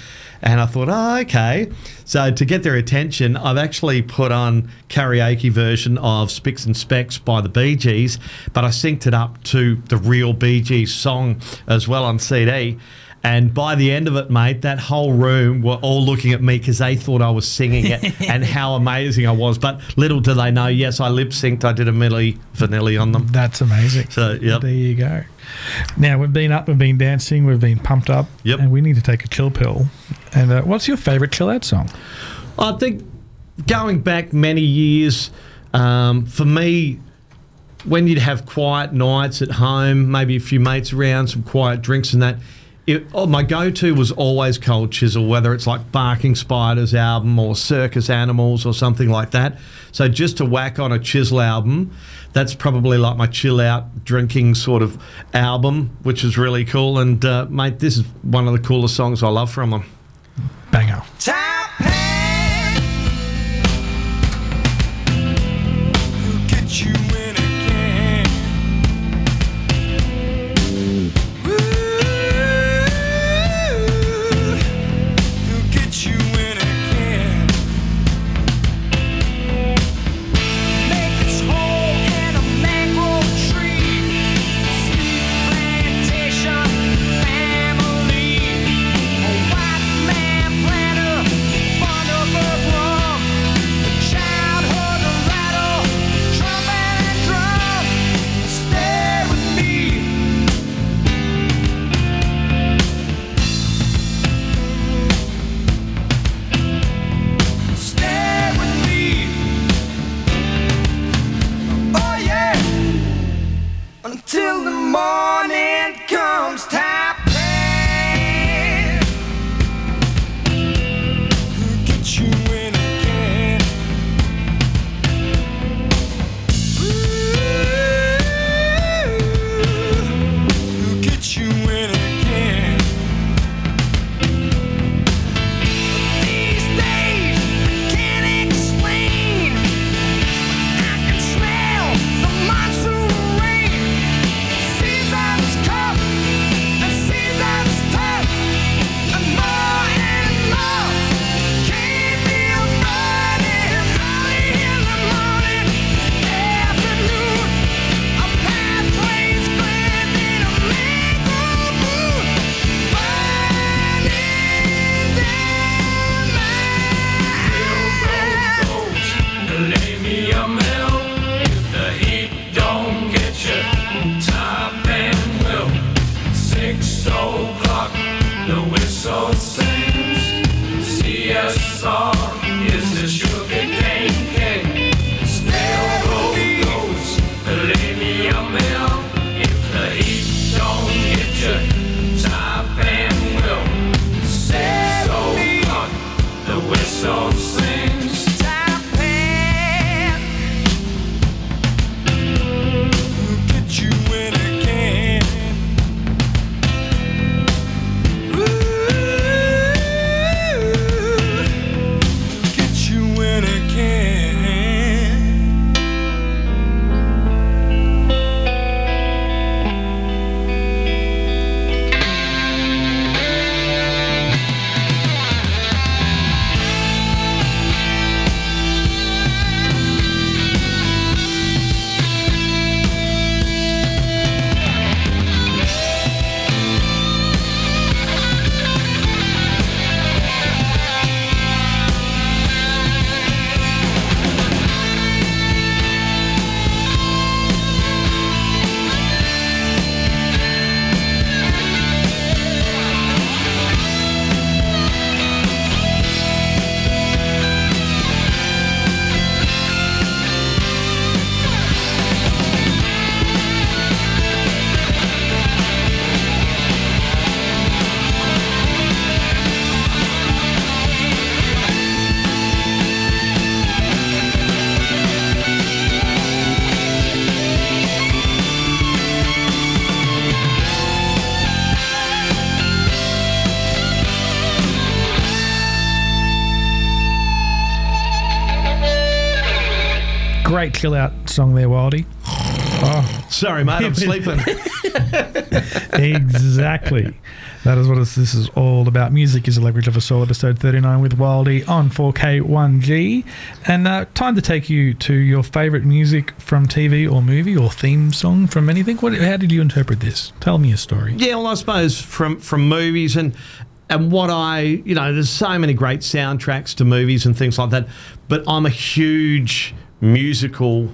And I thought, oh, okay. So to get their attention, I've actually put on karaoke version of Spicks and Specks by the Bee Gees, but I synced it up to the real Bee Gees song as well on CD. And by the end of it, mate, that whole room were all looking at me because they thought I was singing it [LAUGHS] and how amazing I was. But little do they know, yes, I lip synced. I did a Milli Vanilli on them.
That's amazing.
So, yep.
There you go. Now we've been up, we've been dancing, we've been pumped up,
Yep.
and we need to take a chill pill. And uh, what's your favourite chill out song?
I think going back many years, um, for me, when you'd have quiet nights at home, maybe a few mates around, some quiet drinks and that, it, oh, my go-to was always Cold Chisel, whether it's like Barking Spiders album or Circus Animals or something like that. So just to whack on a Chisel album, that's probably like my chill out drinking sort of album, which is really cool. And uh, mate, this is one of the coolest songs I love from them.
Banger. Great chill out song there, Wildy. Oh.
Sorry, mate, I'm sleeping. [LAUGHS]
exactly. That is what this is all about. Music is a language of a soul, episode 39 with Wildy on 4K1G. And uh, time to take you to your favourite music from TV or movie or theme song from anything. What, how did you interpret this? Tell me a story.
Yeah, well, I suppose from from movies and and what I you know, there's so many great soundtracks to movies and things like that. But I'm a huge musical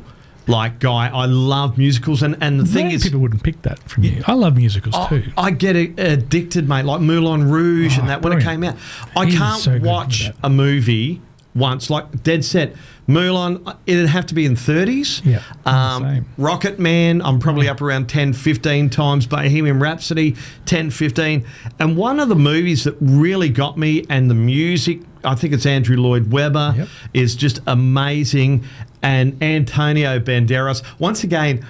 like guy. I love musicals, and and the thing
Many
is.
people wouldn't pick that from you. I love musicals
I-
too.
I get a- addicted, mate. Like Moulin Rouge
Oh,
and that when it came out. I
He
can't
so
watch a movie once, like dead set. Moulin, it'd have to be in 30s.
Yeah,
Um. Rocket Man, I'm probably up around 10, 15 times. Bohemian Rhapsody, 10, 15. And one of the movies that really got me, and the music, I think it's Andrew Lloyd Webber,
Yep.
is just amazing. And Antonio Banderas. Once again,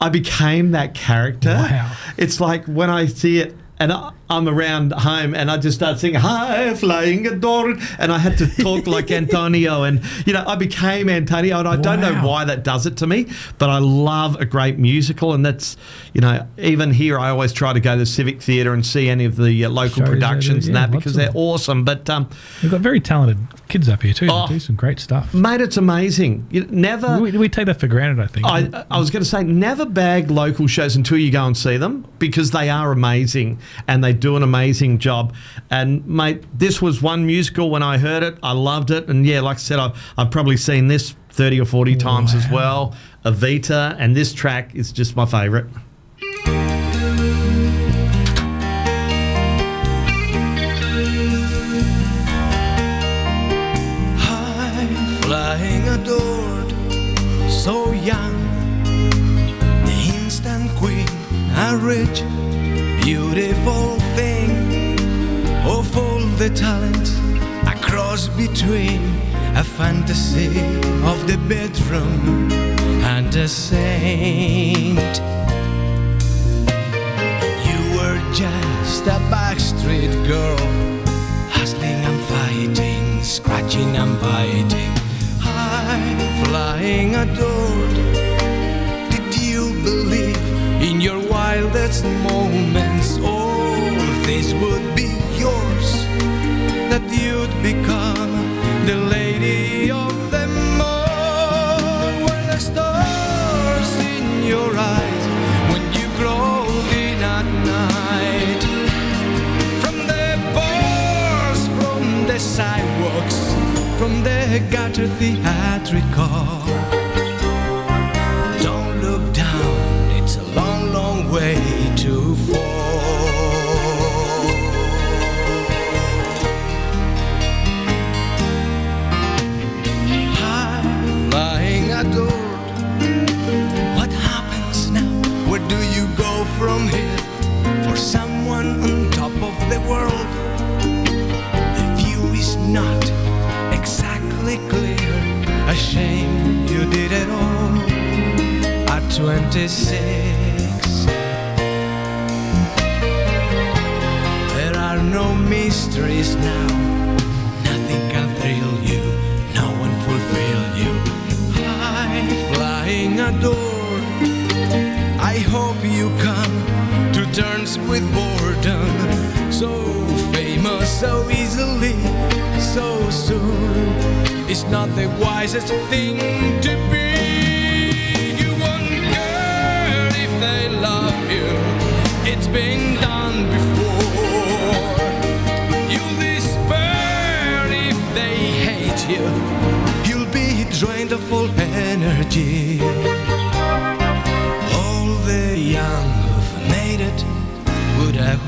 I became that character.
Wow.
It's like when I see it and I, I'm around home and I just start singing "High Flying Adored," and I had to talk [LAUGHS] like Antonio, and you know I became Antonio, and I don't know why that does it to me, but I love a great musical, and that's you know even here I always try to go to the Civic Theatre and see any of the uh, local
Shows
productions
are-
and that because they're awesome. But um,
We've got very talented kids up here too.
Oh.
They do some great stuff.
mate, it's amazing. You never.
We, we take that for granted, I think.
I, I was going to say, never bag local shows until you go and see them because they are amazing and they do an amazing job. And, mate, this was one musical when I heard it. I loved it. And, yeah, like I said, I've, I've probably seen this 30 or 40 times as well. Evita, and this track is just my favourite.
High flying adored, so young, the instant queen, a rich, beautiful thing of all the talent a cross between a fantasy of the bedroom and a saint. You were just a backstreet girl, hustling and fighting, scratching and biting, high flying adored. Did you believe in your wildest moments all things would be yours? That you'd become the lady of them all? Were the stars in your eyes when you crawled in at night? From the bars, from the sidewalks, from the gutter theatrical. From here? For someone on top of the world, the view is not exactly clear. A shame you did it all at 26. There are no mysteries now. Nothing can thrill you. No one fulfill you. High flying adored. I hope terms with boredom. So famous so easily, so soon. It's not the wisest thing to be. You won't if they love you. It's been done before. You'll despair if they hate you. You'll be drained of all energy. Would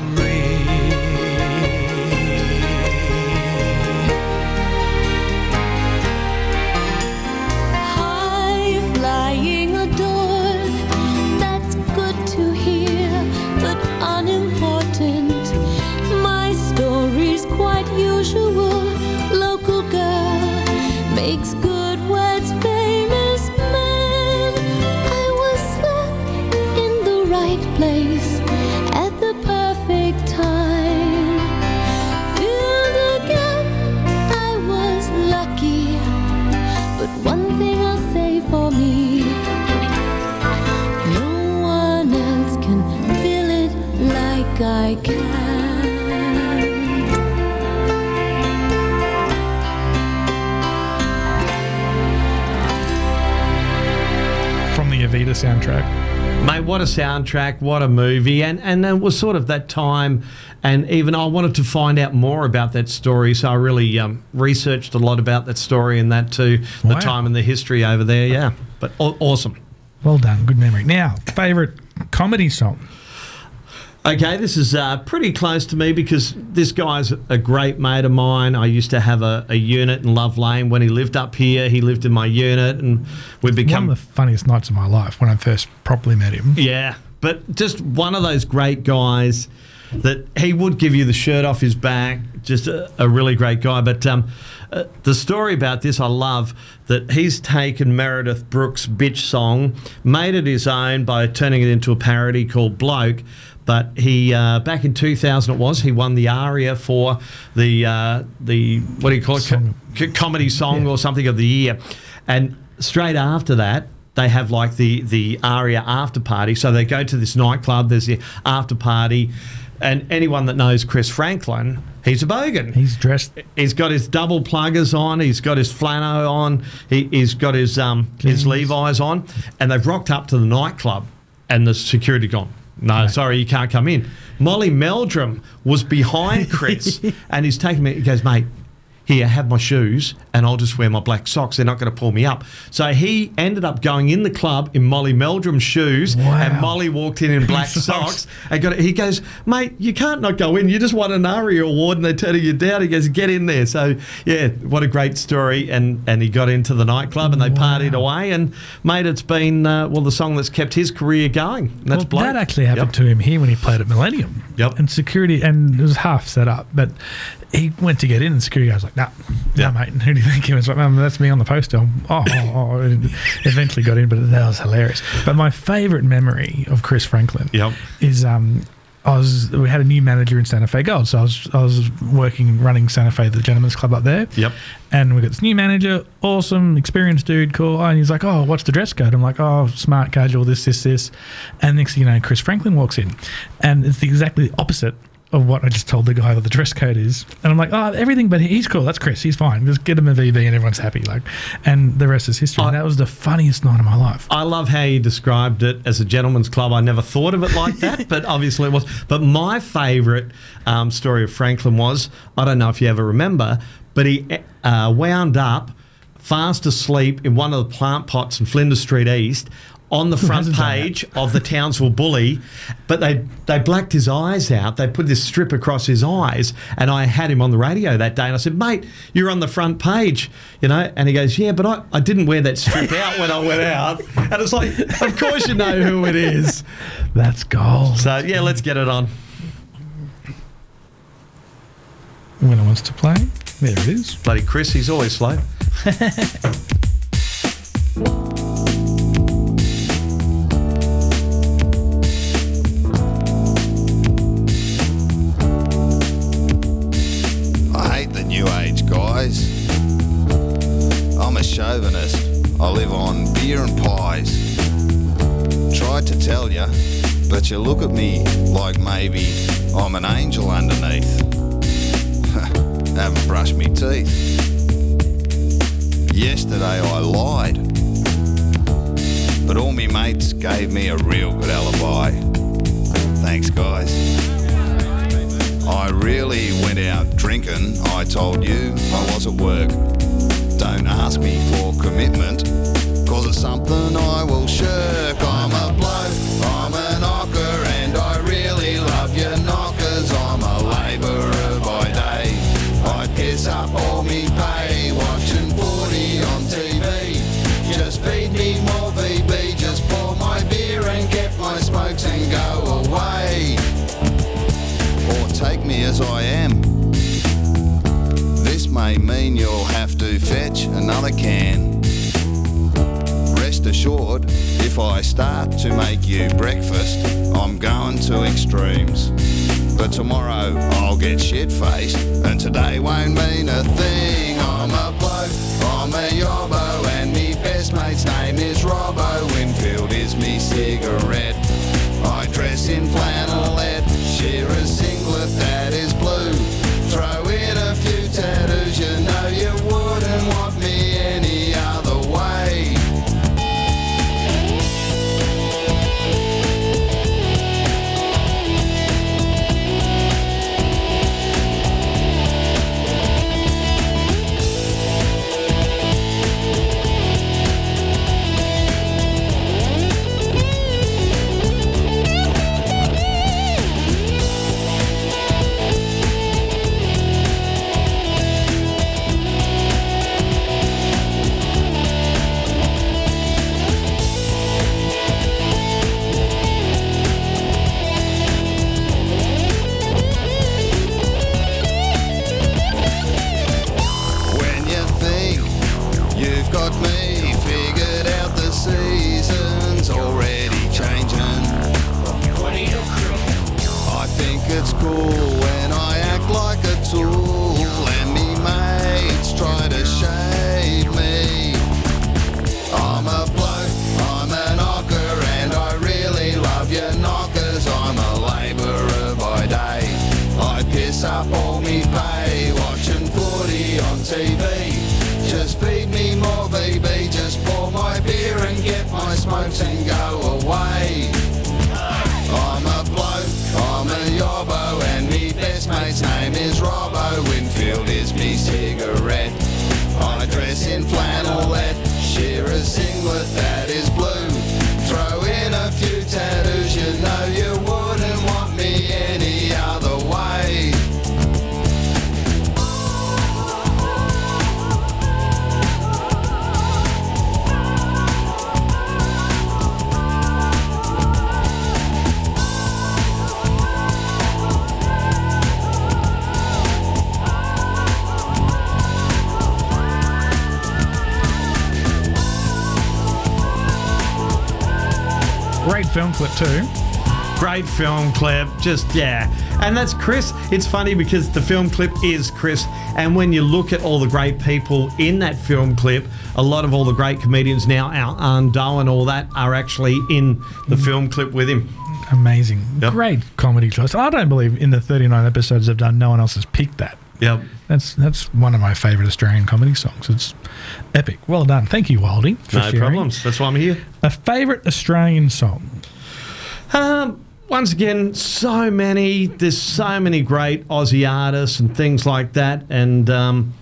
soundtrack.
Mate, what a soundtrack, what a movie. And and it was sort of that time and even I wanted to find out more about that story, so I really um, researched a lot about that story and that too, the
Wow.
time and the history over there, yeah. But aw- awesome.
Well done. Good memory. Now, favorite comedy song.
Okay, this is uh, pretty close to me because this guy's a great mate of mine. I used to have a, a unit in Love Lane when he lived up here. He lived in my unit, and we
One
become one
of the funniest nights of my life when I first properly met him.
Yeah, but just one of those great guys that he would give you the shirt off his back. Just a, a really great guy. But um, uh, the story about this, I love that he's taken Meredith Brooks' bitch song, made it his own by turning it into a parody called Bloke. But he uh, back in 2000 it was he won the ARIA for the uh, the what do you call it Co- comedy song or something of the year, and straight after that they have like the the ARIA after party. So they go to this nightclub. There's the after party, and anyone that knows Chris Franklin, he's a bogan.
He's dressed.
He's got his double pluggers on. He's got his flannel on. He, he's got his um his Levi's on, and they've rocked up to the nightclub, and the security gone. No, sorry, you can't come in. Molly Meldrum was behind Chris, [LAUGHS] and he's taking me. He goes, mate. Here, have my shoes, and I'll just wear my black socks. They're not going to pull me up. So he ended up going in the club in Molly Meldrum's shoes,
Wow.
and Molly walked in in [LAUGHS] black
Socks.
And got he goes, mate, you can't not go in. You just won an ARIA award, and they're turning you down. He goes, get in there. So yeah, what a great story. And and he got into the nightclub, and they partied away. And mate, it's been uh, well the song that's kept his career going. And that's
well,
Bloke.
that actually happened
Yep.
to him here when he played at Millennium.
Yep.
And security, and it was half set up, but he went to get in, and security guy was like, "Nah,
Yeah.
nah, mate." Who do you think he was like? "Um, that's me on the poster." Oh, oh, oh, eventually got in, but that was hilarious. But my favourite memory of Chris Franklin
Yep.
is um. I was we had a new manager in Santa Fe Gold, so I was I was working running Santa Fe, the gentleman's club up there.
Yep.
And we got this new manager, awesome, experienced dude, cool. And he's like, "Oh, what's the dress code?" I'm like, "Oh, smart casual, this, this, this." And next thing you know, Chris Franklin walks in, and it's the exactly the opposite of what I just told the guy that the dress code is. And I'm like, "Oh, everything, but he's cool. That's Chris. He's fine. Just get him a VB, and everyone's happy." Like, and the rest is history. And that was the funniest night of my life.
I love how you described it as a gentleman's club. I never thought of it like that, [LAUGHS] but obviously it was. But my favourite um, story of Franklin was I don't know if you ever remember, but he uh, wound up fast asleep in one of the plant pots in Flinders Street East. On the front
hasn't done that?
page of the Townsville Bully, but they they blacked his eyes out. They put this strip across his eyes, and I had him on the radio that day. And I said, "Mate, you're on the front page," you know. And he goes, "Yeah, but I, I didn't wear that strip [LAUGHS] out when I went out." And it's like, of course you know who it is. [LAUGHS]
That's gold.
So yeah, let's get it on.
Winner wants to play. There it is.
Bloody Chris, he's always slow. [LAUGHS]
beer and pies. Tried to tell you, but you look at me like maybe I'm an angel underneath. [LAUGHS] Haven't brushed me teeth. Yesterday I lied, but all me mates gave me a real good alibi. Thanks, guys. I really went out drinking. I told you I was at work. Don't ask me for commitment, it's something I will shirk. I'm a bloke, I'm a knocker, and I really love your knockers. I'm a labourer by day. I piss up all me pay, watching 40 on TV. Just feed me more VB, just pour my beer and get my smokes and go away or take me as I am. This may mean you'll have to fetch another can rest assured, if I start to make you breakfast, I'm going to extremes. But tomorrow I'll get shit faced, and today won't mean a thing. I'm a bloke, I'm a yobbo, and me best mate's name is Robbo. Winfield is me cigarette. I dress in flannelette, sheer a singlet that is blue. Throw in a few tattoos, you know you wouldn't want me
film clip,
just yeah. And that's Chris. It's funny because the film clip is Chris. And when you look at all the great people in that film clip, a lot of all the great comedians now, Al Arndo and all that, are actually in the film clip with him.
Amazing.
Yep.
Great comedy choice. I don't believe in the 39 episodes I've done, no one else has picked that.
Yep.
That's that's one of my favourite Australian comedy songs. It's epic. Well done. Thank you, Wildy,
No
sharing.
problems. That's why I'm here.
A favourite Australian song?
Um, once again, so many. There's so many great Aussie artists and things like that, and um,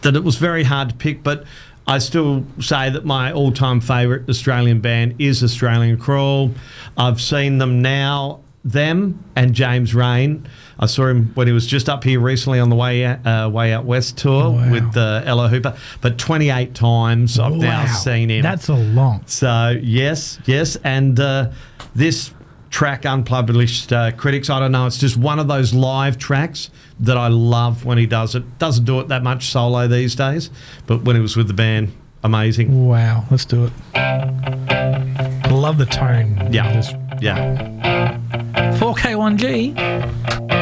that it was very hard to pick. But I still say that my all-time favourite Australian band is Australian Crawl. I've seen them now, them and James Reyne. I saw him when he was just up here recently on the way out, uh, way out west tour
Wow.
with uh, Ella Hooper. But 28 times I've now seen him.
That's a lot.
So yes, yes, and uh, this track, unpublished uh, critics. I don't know. It's just one of those live tracks that I love when he does it. Doesn't do it that much solo these days, but when he was with the band, amazing.
Wow. Let's do it. I love the tone.
Yeah, yeah.
4K1G.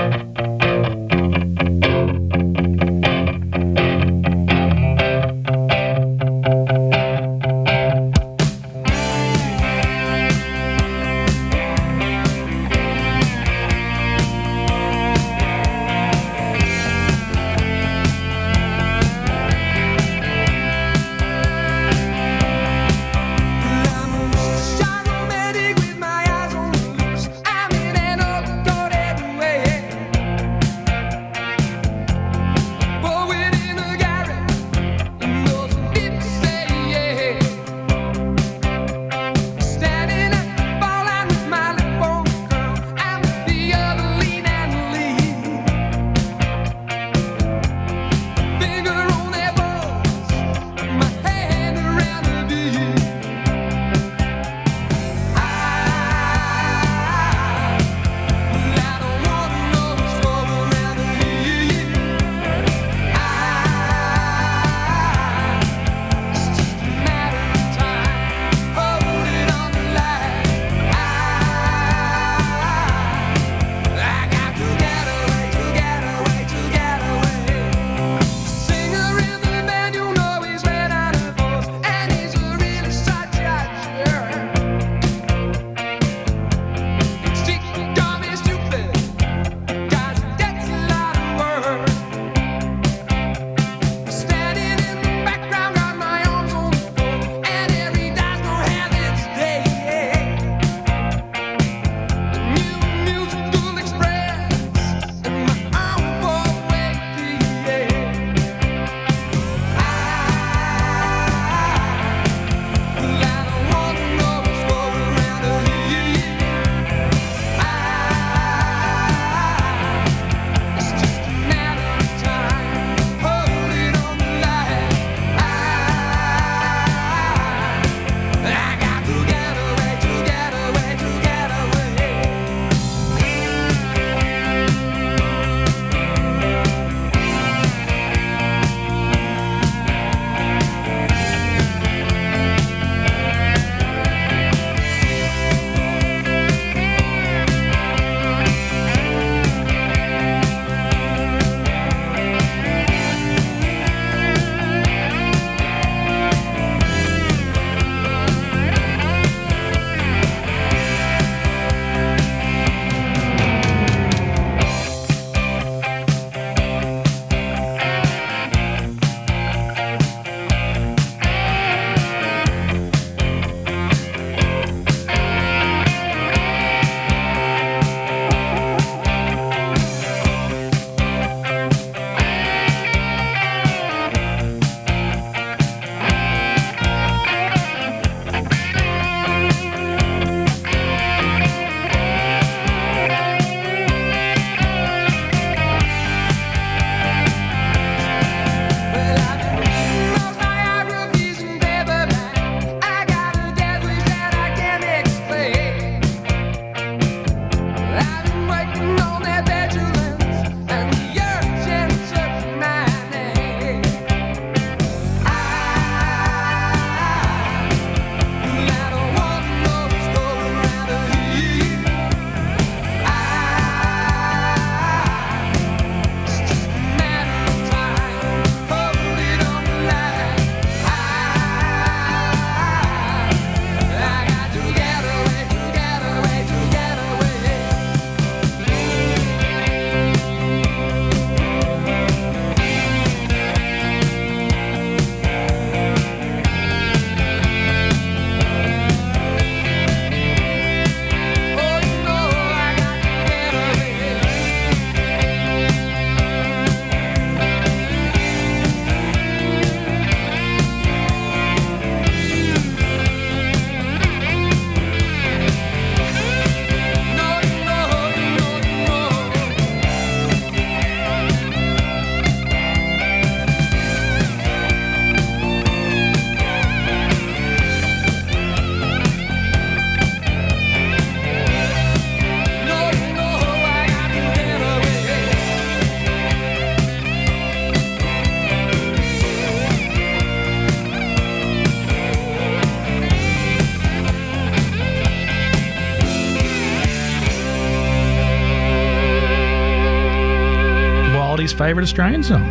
Goldie's favourite Australian song.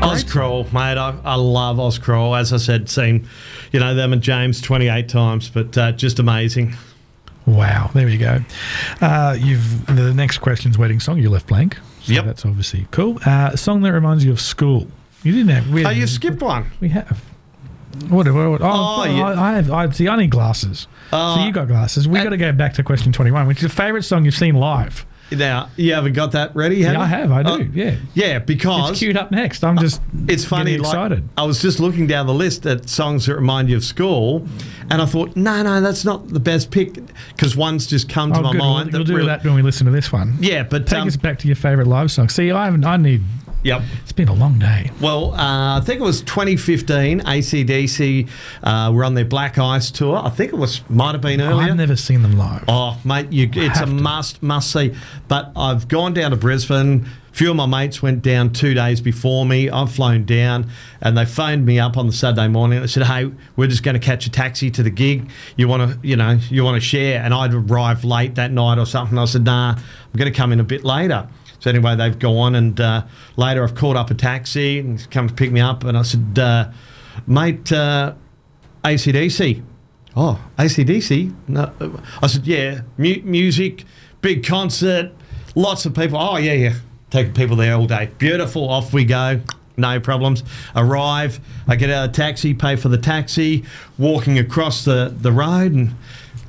Oz Crawl, mate. I, I love Oz Crawl. As I said, seen, you know, them and James 28 times, but uh, just amazing.
Wow, there we go. Uh, you've the next question's wedding song. You left blank. So
Yep.
that's obviously cool. Uh, a song that reminds you of school. You didn't have. We
Oh, you've skipped one.
We have. What? what, what oh,
Oh, yeah.
I, I have. I see. I need glasses.
Oh.
so you got glasses. We
Uh,
got to go back to question twenty-one, which is your favourite song you've seen live.
Now, you haven't got that ready, have
Yeah? I have. I do.
Oh,
yeah.
Yeah, because
It's queued up next. I'm just.
it's funny. Like,
excited.
I was just looking down the list at songs that remind you of school, and I thought, no, no, that's not the best pick because one's just come to
Oh,
my
good.
mind.
We'll, we'll do
really-
that when we listen to this one.
Yeah, but
Take
um,
us back to your favourite live song. See, I haven't. I need.
Yep.
It's been a long day.
Well, uh, I think it was 2015. ACDC uh, were on their Black Ice tour. I think it was might have been earlier.
I've never seen them live.
Oh, mate, you, it's a
to.
must must see. But I've gone down to Brisbane. A few of my mates went down two days before me. I've flown down, and they phoned me up on the Saturday morning. They said, "Hey, we're just going to catch a taxi to the gig. You want to, you know, you want to share?" And I'd arrived late that night or something. I said, "Nah, I'm going to come in a bit later." So anyway, they've gone, and uh, later I've called up a taxi and he's come to pick me up, and I said, uh, "Mate, uh, ACDC." Oh, ACDC? No. I said, yeah, mu- music, big concert, lots of people. Oh, yeah, yeah. Taking people there all day. Beautiful. Off we go. No problems. Arrive. I get out of the taxi, pay for the taxi, walking across the, the road, and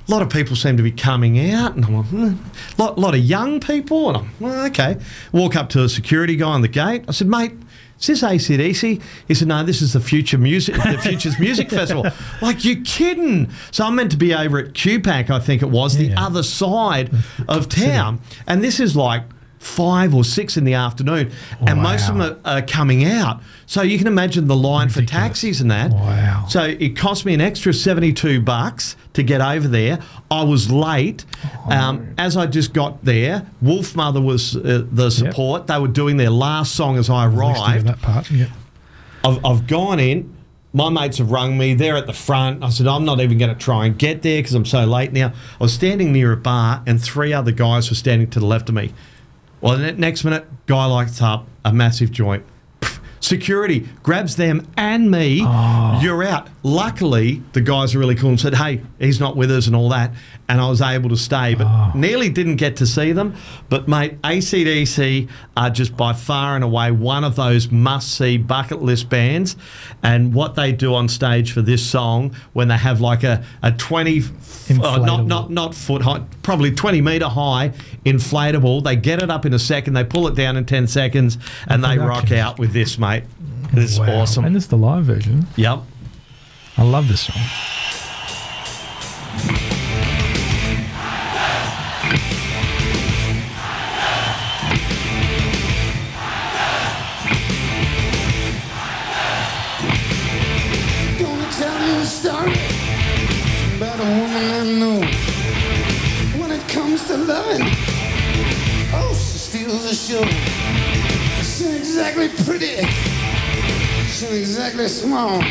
a lot of people seem to be coming out. And I'm like, hmm. lot, lot of young people. And I'm, well, okay. Walk up to a security guy on the gate. I said, mate, is this ACDC? He said, no, this is the Future Music, the Futures Music [LAUGHS] Festival. Like, you kidding? So I'm meant to be over at QPAC, I think it was, the other side of town. And this is like five or six in the afternoon. And most of them are, are coming out. So you can imagine the line for taxis and that.
Wow.
So it cost me an extra 72 bucks to get over there. I was late. Um, as I just got there, Wolfmother was uh, the support. They were doing their last song as I
At least you get
arrived.
that part. Yep.
I've, I've gone in. My mates have rung me. They're at the front. I said, I'm not even going to try and get there because I'm so late now. I was standing near a bar and three other guys were standing to the left of me. Well, the next minute, guy lights up a massive joint. Security grabs them and me. You're out. Luckily, the guys are really cool and said, "Hey, he's not with us and all that," and I was able to stay. But nearly didn't get to see them. But mate, ACDC are just by far and away one of those must-see bucket list bands. And what they do on stage for this song, when they have like a a twenty, uh, not not not foot high, probably 20 meter high inflatable. They get it up in a second, they pull it down in 10 seconds, and they rock out with this, mate. It's
Wow.
awesome.
And this is the live version.
yep.
I love this song.
Gonna tell you a story about a woman I know. When it comes to loving, oh, she steals the show. She ain't exactly pretty. Exactly small.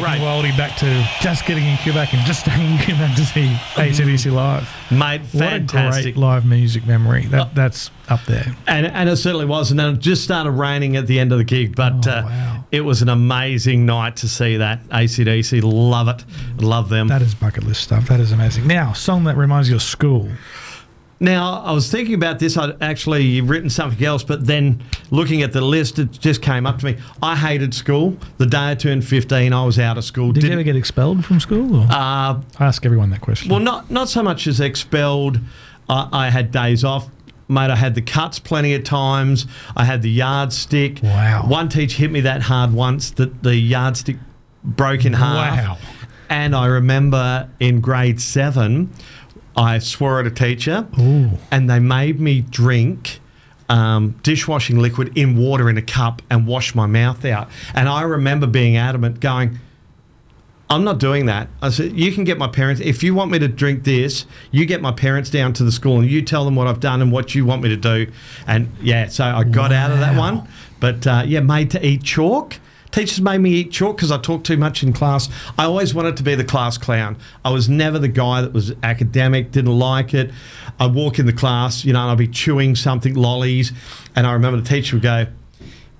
Taking
Great.
Wildy back to just getting in Quebec and just staying [LAUGHS] in Quebec to see ACDC live.
Mate,
What a
fantastic.
great live music memory. That That's up there.
And, and it certainly was. And then it just started raining at the end of the gig. But
Oh,
uh,
wow.
it was an amazing night to see that. ACDC, love it. Love them.
That is bucket list stuff. That is amazing. Now, song that reminds you of school.
Now, I was thinking about this. I'd actually written something else, but then looking at the list, it just came up to me. I hated school. The day I turned 15, I was out of school.
Did you
Didn't-
ever get expelled from school? Or?
uh,
I ask everyone that question.
well, not, not so much as expelled. I, I had days off. Mate, I had the cuts plenty of times. I had the yardstick.
Wow.
One teacher hit me that hard once that the yardstick broke in half.
Wow.
And I remember in grade seven, I swore at a teacher,
Ooh.
and they made me drink um, dishwashing liquid in water in a cup and wash my mouth out. And I remember being adamant, going, I'm not doing that. I said, you can get my parents. If you want me to drink this, you get my parents down to the school and you tell them what I've done and what you want me to do. And yeah, so I got out of that one. But uh, yeah, made to eat chalk. Teachers made me eat chalk because I talked too much in class. I always wanted to be the class clown. I was never the guy that was academic, didn't like it. I'd walk in the class, you know, and I'd be chewing something, lollies. And I remember the teacher would go,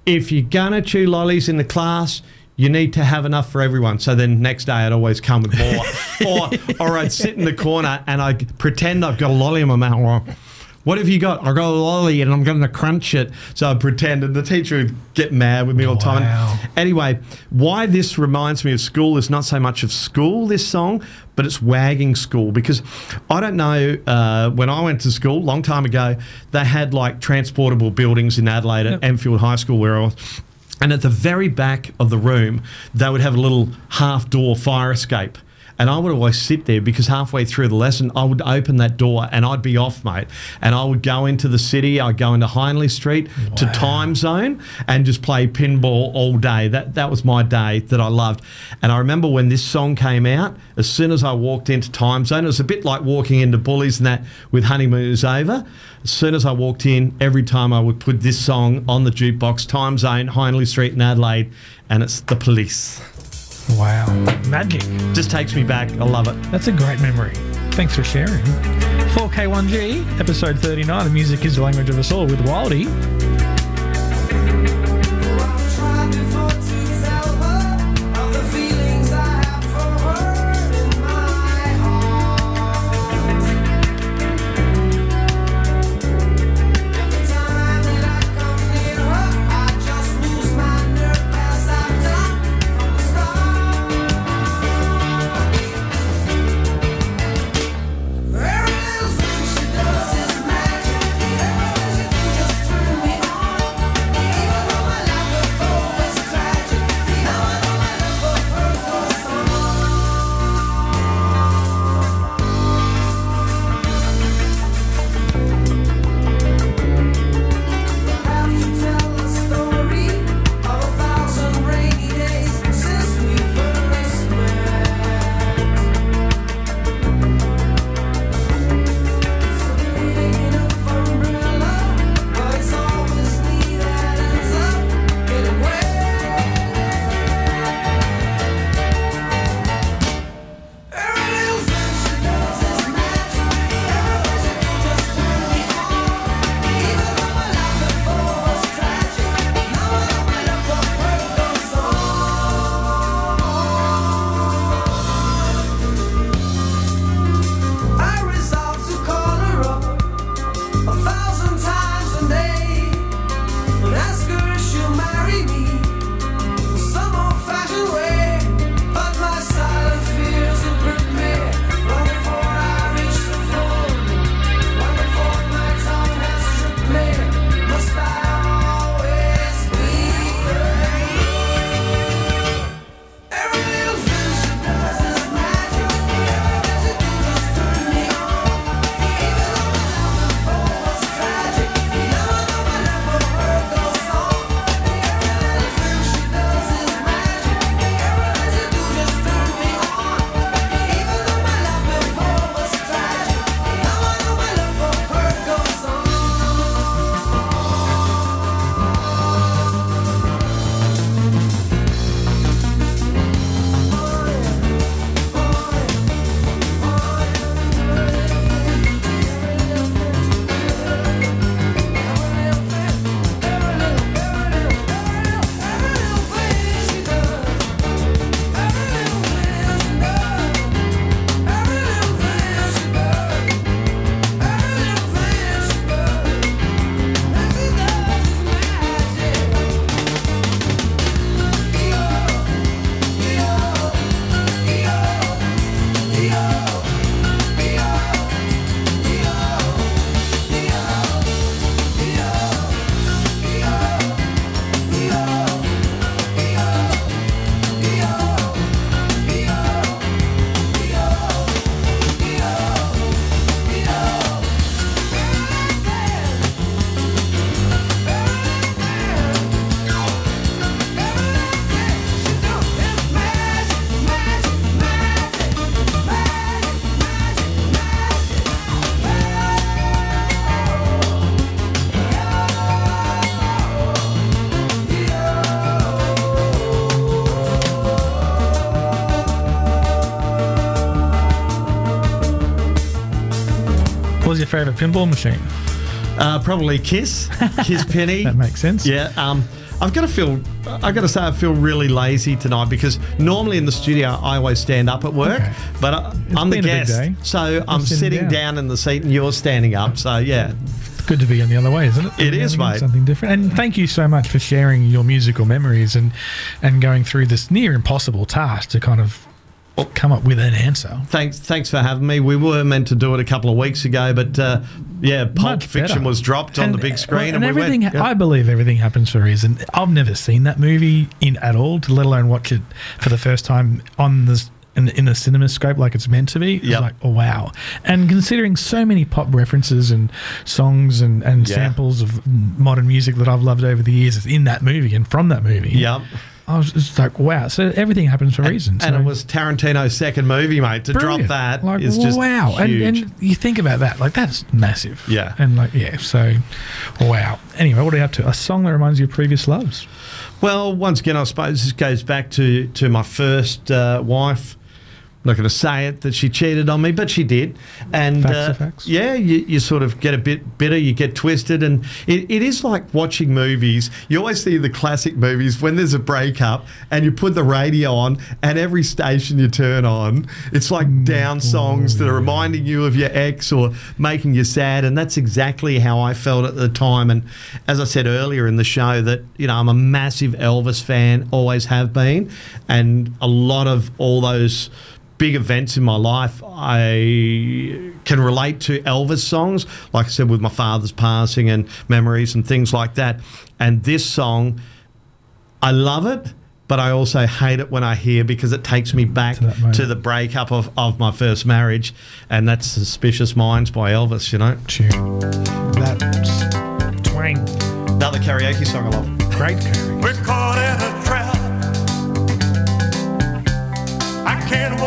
if you're gonna chew lollies in the class, you need to have enough for everyone. So then next day I'd always come with more, [LAUGHS] or or I'd sit in the corner and I would pretend I've got a lolly in my mouth. What have you got? I got a lolly and I'm going to crunch it. So I'd pretend, and the teacher would get mad with me all the time.
Wow.
Anyway, why this reminds me of school is not so much of school, this song, but it's wagging school because I don't know. Uh, when I went to school, long time ago, they had like transportable buildings in Adelaide at Enfield High School where I was. And at the very back of the room, they would have a little half door fire escape. And I would always sit there because halfway through the lesson, I would open that door and I'd be off, mate. And I would go into the city. I'd go into Hindley Street to Timezone and just play pinball all day. That that was my day that I loved. And I remember when this song came out, as soon as I walked into Timezone, it was a bit like walking into Bullies and that with Honeymoon is Over. As soon as I walked in, every time I would put this song on the jukebox, Timezone, Hindley Street in Adelaide, and it's the police.
Wow. Magic.
Just takes me back. I love it.
That's a great memory. Thanks for sharing. 4K1G, episode 39 of Music is the Language of Us All with Wildy. Favourite pinball machine?
Uh, probably Kiss, Kiss [LAUGHS] Penny.
That makes sense.
Yeah. Um, I've got to feel. I've got to say, I feel really lazy tonight because normally in the studio I always stand up at work,
Okay.
but I, I'm the
a
guest, so I'm
sitting down.
down. in the seat and you're standing up. So yeah,
It's good to be on the other way, isn't it?
It is, mate.
Something different. And thank you so much for sharing your musical memories and and going through this near impossible task to kind of come up with an answer.
thanks. Thanks for having me. We were meant to do it a couple of weeks ago, but uh, yeah, Pulp
Much
Fiction
better.
was dropped on the big screen,
and,
and, we
everything.
went. yeah.
I believe everything happens for a reason. I've never seen that movie in at all, to let alone watch it for the first time on the in, in the cinema scope like it's meant to be. It's
Yep.
like oh wow! And considering so many pop references and songs and, and
Yeah.
samples of modern music that I've loved over the years is in that movie and from that movie.
Yep.
I was just like wow. So everything happens for a reason.
And
so-
it was Tarantino's second movie, mate. To
Brilliant.
drop that
like,
is just
wow. And, and you think about that, like that's massive.
Yeah.
And like yeah, so wow. Anyway, what are you up to? A song that reminds you of previous loves.
Well, once again, I suppose this goes back to to my first uh, wife. I'm not going to say it that she cheated on me, but she did. And
Facts
uh, yeah, you, you sort of get a bit bitter, you get twisted, and it, it is like watching movies. You always see the classic movies when there's a breakup and you put the radio on, and every station you turn on, it's like
Mm.
down songs that are reminding you of your ex or making you sad. And that's exactly how I felt at the time. And as I said earlier in the show, that you know I'm a massive Elvis fan, always have been, and a lot of all those big events in my life, I can relate to Elvis songs, like I said, with my father's passing and memories and things like that. And this song, I love it, but I also hate it when I hear because it takes me back
To
to the breakup of, of my first marriage, and that's Suspicious Minds by Elvis, you know.
Tune. That's twang.
Another karaoke song I love.
Great Carrie.
We're caught in a trap. I can't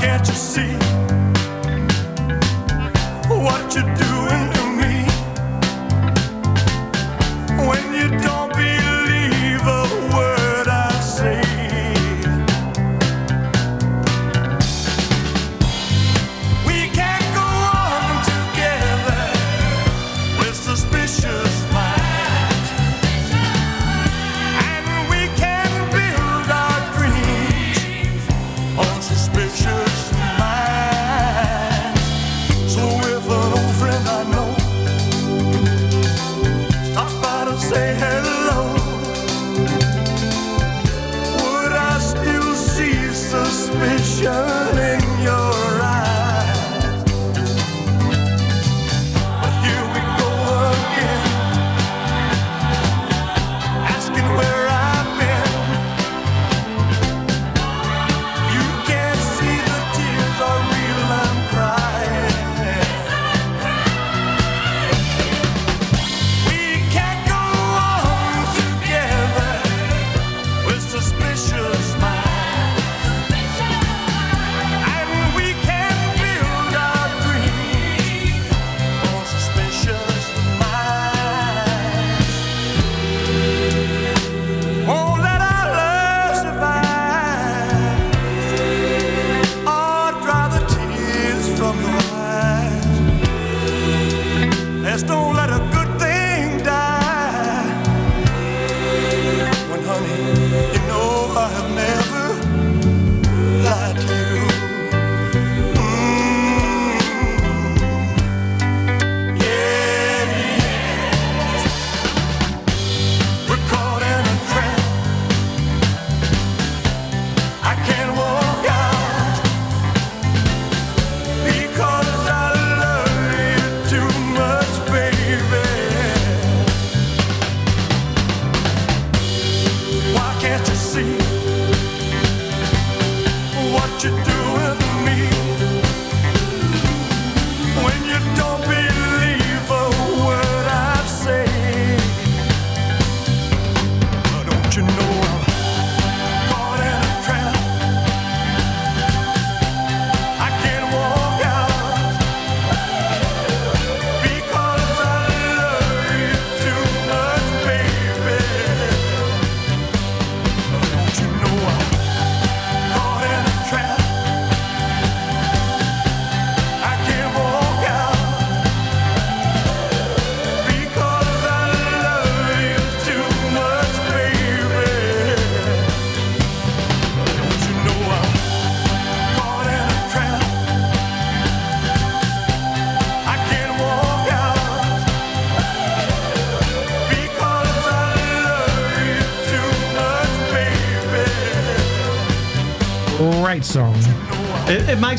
can't you see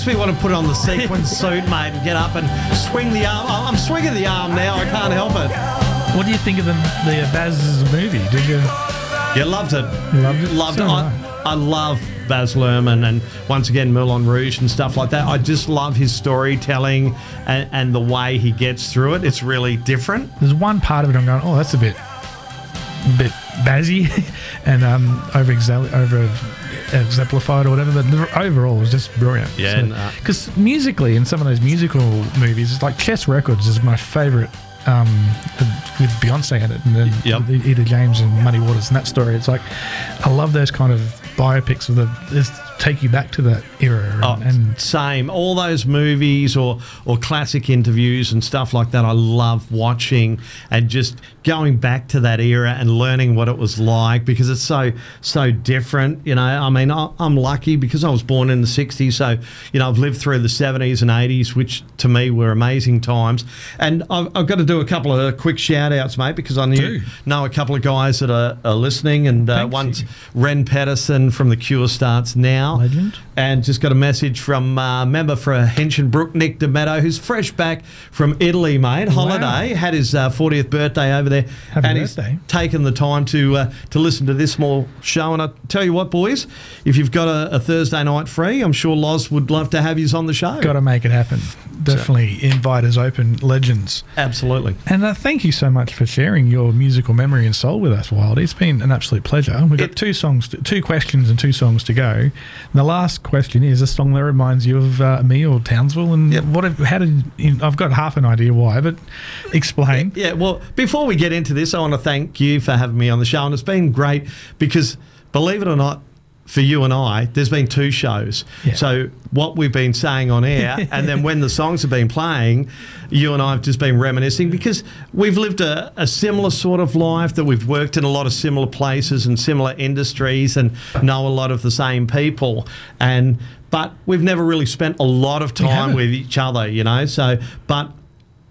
makes me want to put on the sequin [LAUGHS] suit, mate, and get up and swing the arm. I'm swinging the arm now. I can't help it.
What do you think of the the uh, Baz movie? Did you?
Yeah, loved it.
Loved it?
Loved
So
it. I, I love Baz Luhrmann and once again Moulin Rouge and stuff like that. I just love his storytelling and, and the way he gets through it. It's really different.
There's one part of it I'm going, oh, that's a bit, bit bazzy, [LAUGHS] and um, over over exemplified or whatever. But the, overall, it was just brilliant.
Yeah, and, uh,
because musically, in some of those musical movies, it's like Chess Records is my favorite. Um, with Beyonce in it, and then
Yep.
Etta James and Muddy Waters, and that story. It's like I love those kind of biopics of the take you back to that era. And,
Oh,
and
same. All those movies or or classic interviews and stuff like that, I love watching and just going back to that era and learning what it was like because it's so so different. You know, I mean, I, I'm lucky because I was born in the '60s, so you know I've lived through the '70s and '80s, which to me were amazing times. And I've, I've got to do a couple of quick shout outs, mate, because I knew, know a couple of guys that are, are listening, and uh, one's
you.
Ren Pedersen from the Cure starts now.
Legend.
And just got a message from uh, member for Hinchinbrook, Nick Dametto, who's fresh back from Italy, mate. Holiday, had his uh, 40th birthday over there.
Happy
and
birthday.
he's taken the time to uh, to listen to this small show. And I tell you what, boys, if you've got a, a Thursday night free, I'm sure Loz would love to have you on the show.
got to make it happen. Definitely invite us open legends.
Absolutely.
And uh, thank you so much for sharing your musical memory and soul with us, Wild. It's been an absolute pleasure. We've got
It-
two songs, two questions, and two songs to go. And the last question is a song that reminds you of uh, me or Townsville. And
Yep.
what? Have, how did? You, I've got half an idea why, but explain.
Yeah, well, before we get into this, I want to thank you for having me on the show. And it's been great because, believe it or not, for you and I, there's been two shows.
Yeah.
So, what we've been saying on air, [LAUGHS] and then when the songs have been playing, you and I have just been reminiscing because we've lived a, a similar sort of life, that we've worked in a lot of similar places and similar industries and know a lot of the same people. And but we've never really spent a lot of time with each other, you know. So, but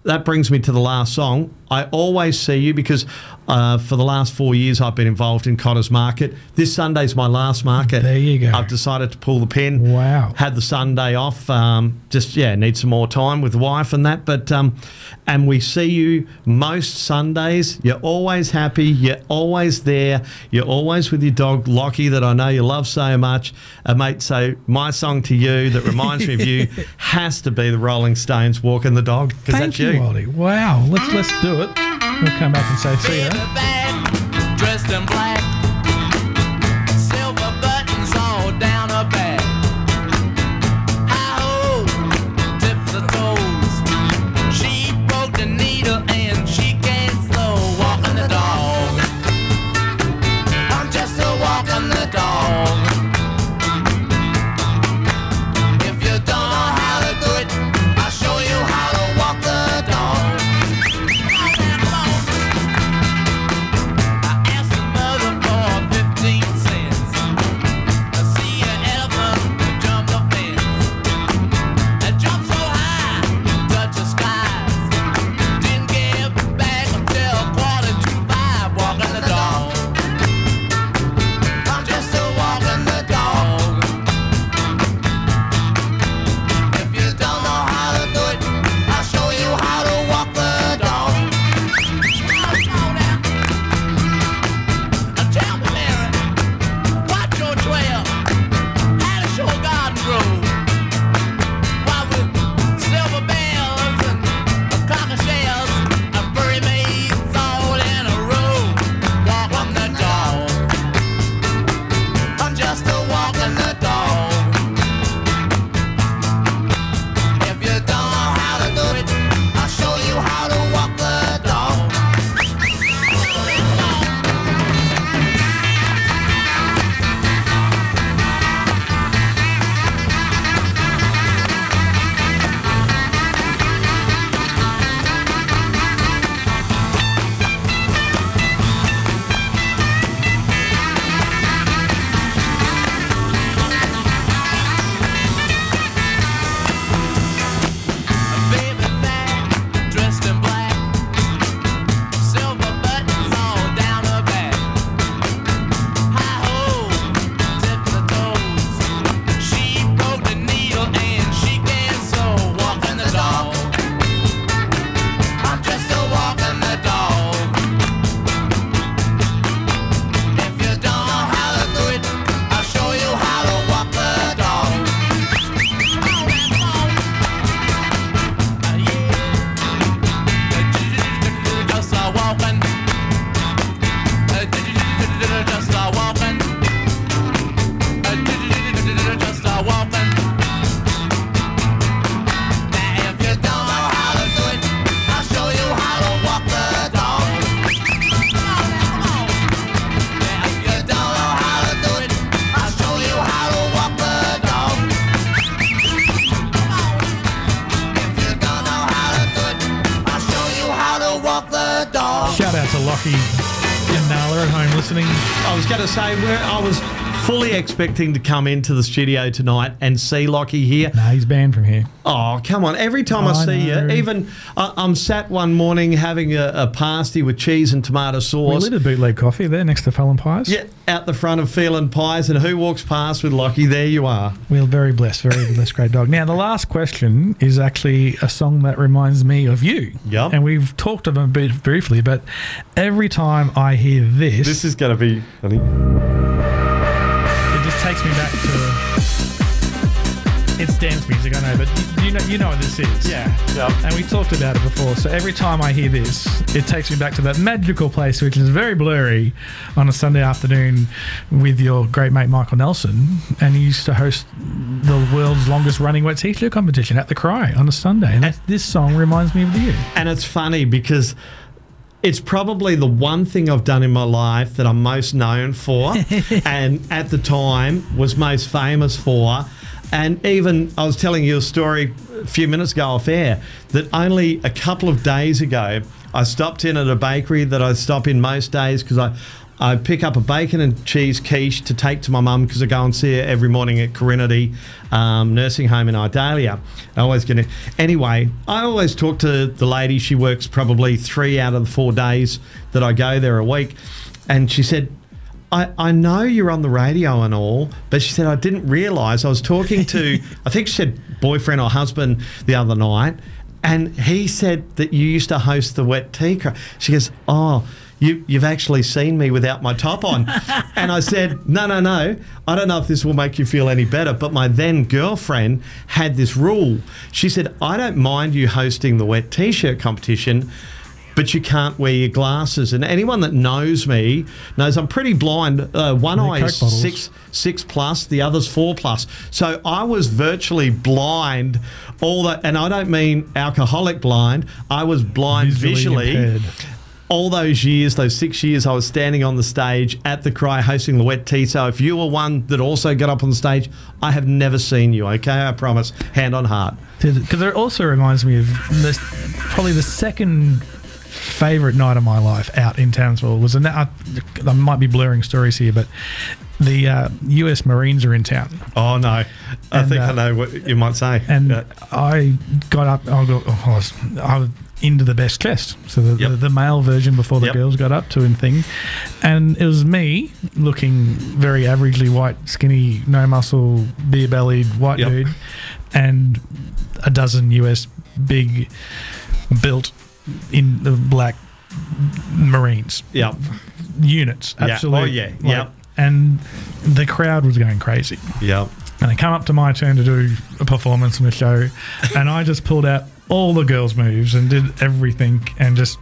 that brings me to the last song. I always see you because uh, for the last four years I've been involved in Cotters Market. This Sunday's my last market.
There you go.
I've decided to pull the pin.
Wow.
Had the Sunday off. Um, just yeah, need some more time with the wife and that. But um, and we see you most Sundays. You're always happy. You're always there. You're always with your dog Lockie that I know you love so much, uh, mate. So my song to you that reminds me of you [LAUGHS] has to be the Rolling Stones "Walking the Dog" because that's
you,
you.
Wow. Let's let's do it. We'll come back and say see ya.
To
say, where I was fully expecting to come into the studio tonight and see Lockie here.
No, he's banned from here.
Oh, come on. Every time I,
I
see
know.
you, even uh, I'm sat one morning having a, a pasty with cheese and tomato sauce.
We lit a bootleg coffee there next to Fallon Pies.
Yeah, out the front of Feeling Pies, and who walks past with Lockie? There you are.
We're very blessed, very blessed, great dog. Now, the last question is actually a song that reminds me of you.
Yep.
And we've talked of it a bit briefly, but every time I hear this,
This is going to be funny.
it just takes me back to. It's dance music, I know, but you- know, you know what this is.
Yeah. Yep.
And we talked about it before. So every time I hear this, it takes me back to that magical place, which is very blurry, on a Sunday afternoon with your great mate Michael Nelson. And he used to host the world's longest running wet t-shirt competition at the Cri on a Sunday. And that's, this song reminds me of you.
And it's funny because it's probably the one thing I've done in my life that I'm most known for, [LAUGHS] and at the time was most famous for. And even I was telling you a story a few minutes ago off air that only a couple of days ago I stopped in at a bakery that I stop in most days because I. I pick up a bacon and cheese quiche to take to my mum because I go and see her every morning at Carinity um, Nursing Home in Idalia. I always get it. Anyway, I always talk to the lady. She works probably three out of the four days that I go there a week. And she said, I, I know you're on the radio and all, but she said, I didn't realise I was talking to, [LAUGHS] I think she said boyfriend or husband the other night, and he said that you used to host the Wet Tea. Cra-" She goes, Oh, you, you've actually seen me without my top on. [LAUGHS] and I said, No, no, no. I don't know if this will make you feel any better, but my then girlfriend had this rule. She said, I don't mind you hosting the Wet T shirt competition but you can't wear your glasses. And anyone that knows me knows I'm pretty blind. Uh, one eye is six six plus, the other's four plus. So I was virtually blind. All that, and I don't mean alcoholic blind. I was blind
Visually
visually. All those years, those six years, I was standing on the stage at the Cri hosting the Wet Tea. So if you were one that also got up on the stage, I have never seen you. Okay, I promise, hand on heart.
Because it also reminds me of this, probably the second favourite night of my life out in Townsville was a. I, I might be blurring stories here, but the uh, U.S. Marines are in town.
Oh no, I
And,
think I
uh,
know what you might say.
And
Yeah.
I got up. I, got, I, was, I was into the best chest, so the,
Yep.
the, the male version before the
Yep.
girls got up to and thing. And it was me looking very averagely white, skinny, no muscle, beer bellied white
Yep.
dude, and a dozen US big built in the black Marines
Yep.
units.
Yeah.
Oh, absolutely.
Oh, yeah. Yep.
And the crowd was going crazy.
Yep.
And they come up to my turn to do a performance in the show, [LAUGHS] and I just pulled out all the girls' moves and did everything, and just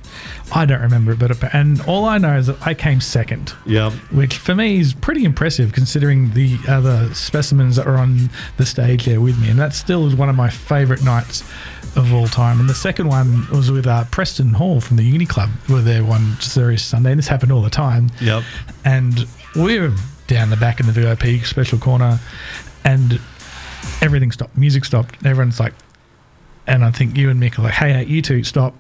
I don't remember it, but and all I know is that I came second,
Yep.
which for me is pretty impressive considering the other specimens that were on the stage there with me, and that still is one of my favourite nights of all time. And the second one was with uh, Preston Hall from the Uni Club, who were there one serious Sunday, and this happened all the time
Yep.
and we were down the back in the VIP special corner, and everything stopped. Music stopped. Everyone's like, and I think you and Mick are like, "Hey, hey, you two, stop!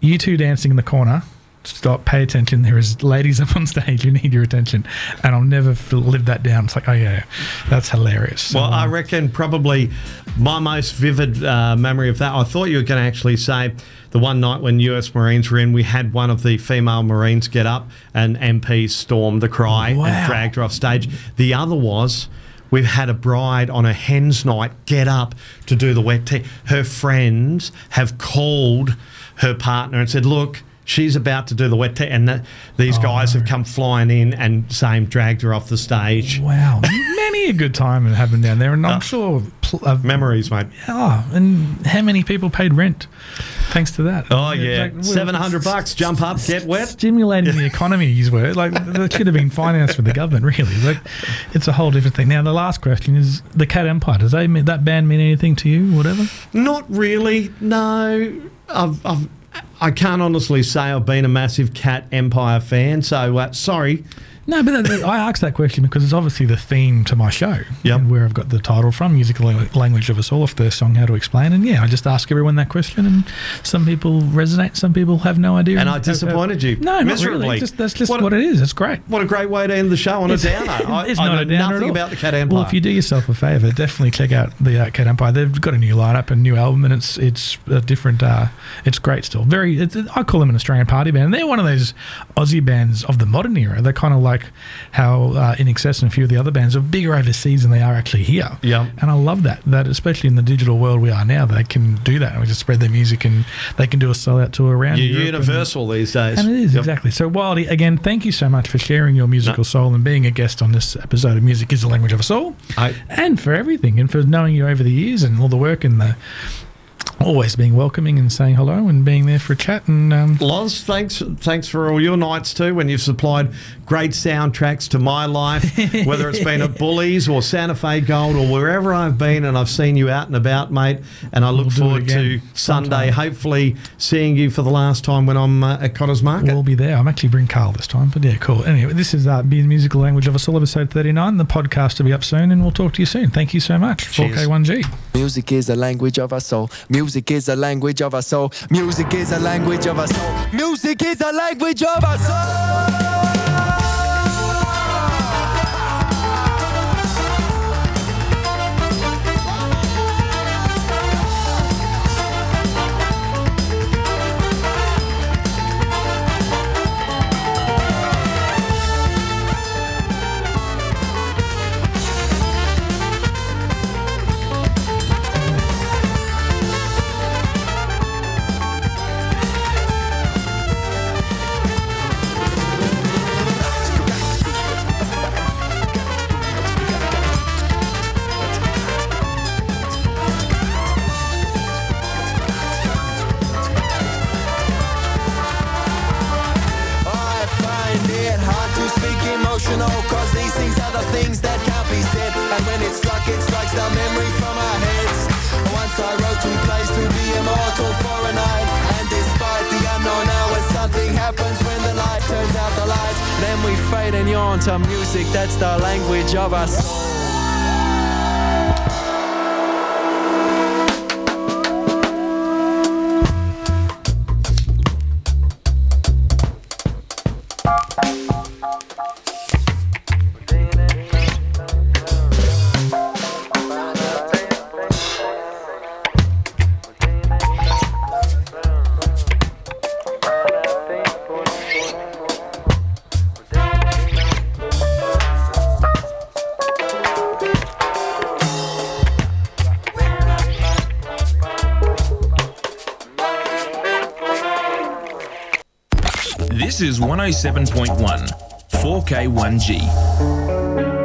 You two dancing in the corner." Stop! Pay attention. There is ladies [LAUGHS] up on stage. You need your attention, and I'll never f- live that down. It's like, oh yeah, that's hilarious.
Well, I
um,
reckon probably my most vivid uh, memory of that. I thought you were going to actually say the one night when US Marines were in, we had one of the female Marines get up and MP stormed the cry
Wow.
and dragged her off stage. The other was. We've had a bride on a hen's night get up to do the wet tea. Her friends have called her partner and said, "Look, she's about to do the wet tea," and that, these guys have come flying in and same dragged her off the stage.
wow, many a good time it happened down there, and I'm
Oh.
sure. Pl- uh,
Memories, mate.
oh, and how many people paid rent thanks to that?
Oh yeah,
Like, well,
seven hundred bucks. Jump up, get wet.
stimulating the economy. These were like that should have been financed for the government. [LAUGHS] Really, like it's a whole different thing. Now the last question is the Cat Empire. Does they that band mean anything to you? Whatever.
Not really. No, I've, I've I can't honestly say I've been a massive Cat Empire fan. So uh, sorry
No, but that, I asked that question because it's obviously the theme to my show.
Yep.
and Where I've got the title from, Musical Language of Us All, if the song How to Explain. And yeah, I just ask everyone that question, and some people resonate, some people have no idea.
And I disappointed you
No, not
miserably.
really. Just, that's just
What
what, it is. It's great.
What a great way to end the show on a downer. [LAUGHS] I,
it's
I
not
know
a downer
nothing about the Cat Empire.
Well, if you do yourself a favour, definitely check out the uh, Cat Empire. They've got a new lineup, a new album, and it's it's a different. Uh, it's great still. Very. It's, I call them an Australian party band. They're one of those Aussie bands of the modern era. They're kind of like how uh, INXS and a few of the other bands are bigger overseas than they are actually here.
Yeah.
And I love that. That especially in the digital world we are now, they can do that. We just spread their music and they can do a sellout tour around.
You're
Europe and-
universal these days.
and it is,
Yep.
exactly. So, Wildy, again, thank you so much for sharing your musical soul and being a guest on this episode of Music is the Language of Us All.
I-
and for everything, and for knowing you over the years and all the work and the always being welcoming and saying hello and being there for a chat. And um,
Loz, thanks thanks for all your nights too when you've supplied great soundtracks to my life, [LAUGHS] whether it's been at Bullies or Santa Fe Gold or wherever I've been and I've seen you out and about, mate. And I look
We'll
forward to Sunday,
sometime.
hopefully seeing you for the last time when I'm uh, at Cotters Market.
we'll be there. I'm actually bring Carl this time, but yeah, cool. Anyway, this is uh, Be the Musical Language of a All, episode 39. The podcast will be up soon, and we'll talk to you soon. Thank you so much.
Cheers.
4K1G.
Music is a language of our soul. Music is a language of our soul. Music is a language of our soul. Music is a language of our soul. Emotional Cause these things are the things that can't be said. And when it's struck, it strikes the memory from our heads. Once I wrote two plays to be immortal for a night. And despite the unknown hours Something happens when the light turns out the lights Then we fade and yawn to music That's the language of our soul
This is 107.1 4K1G.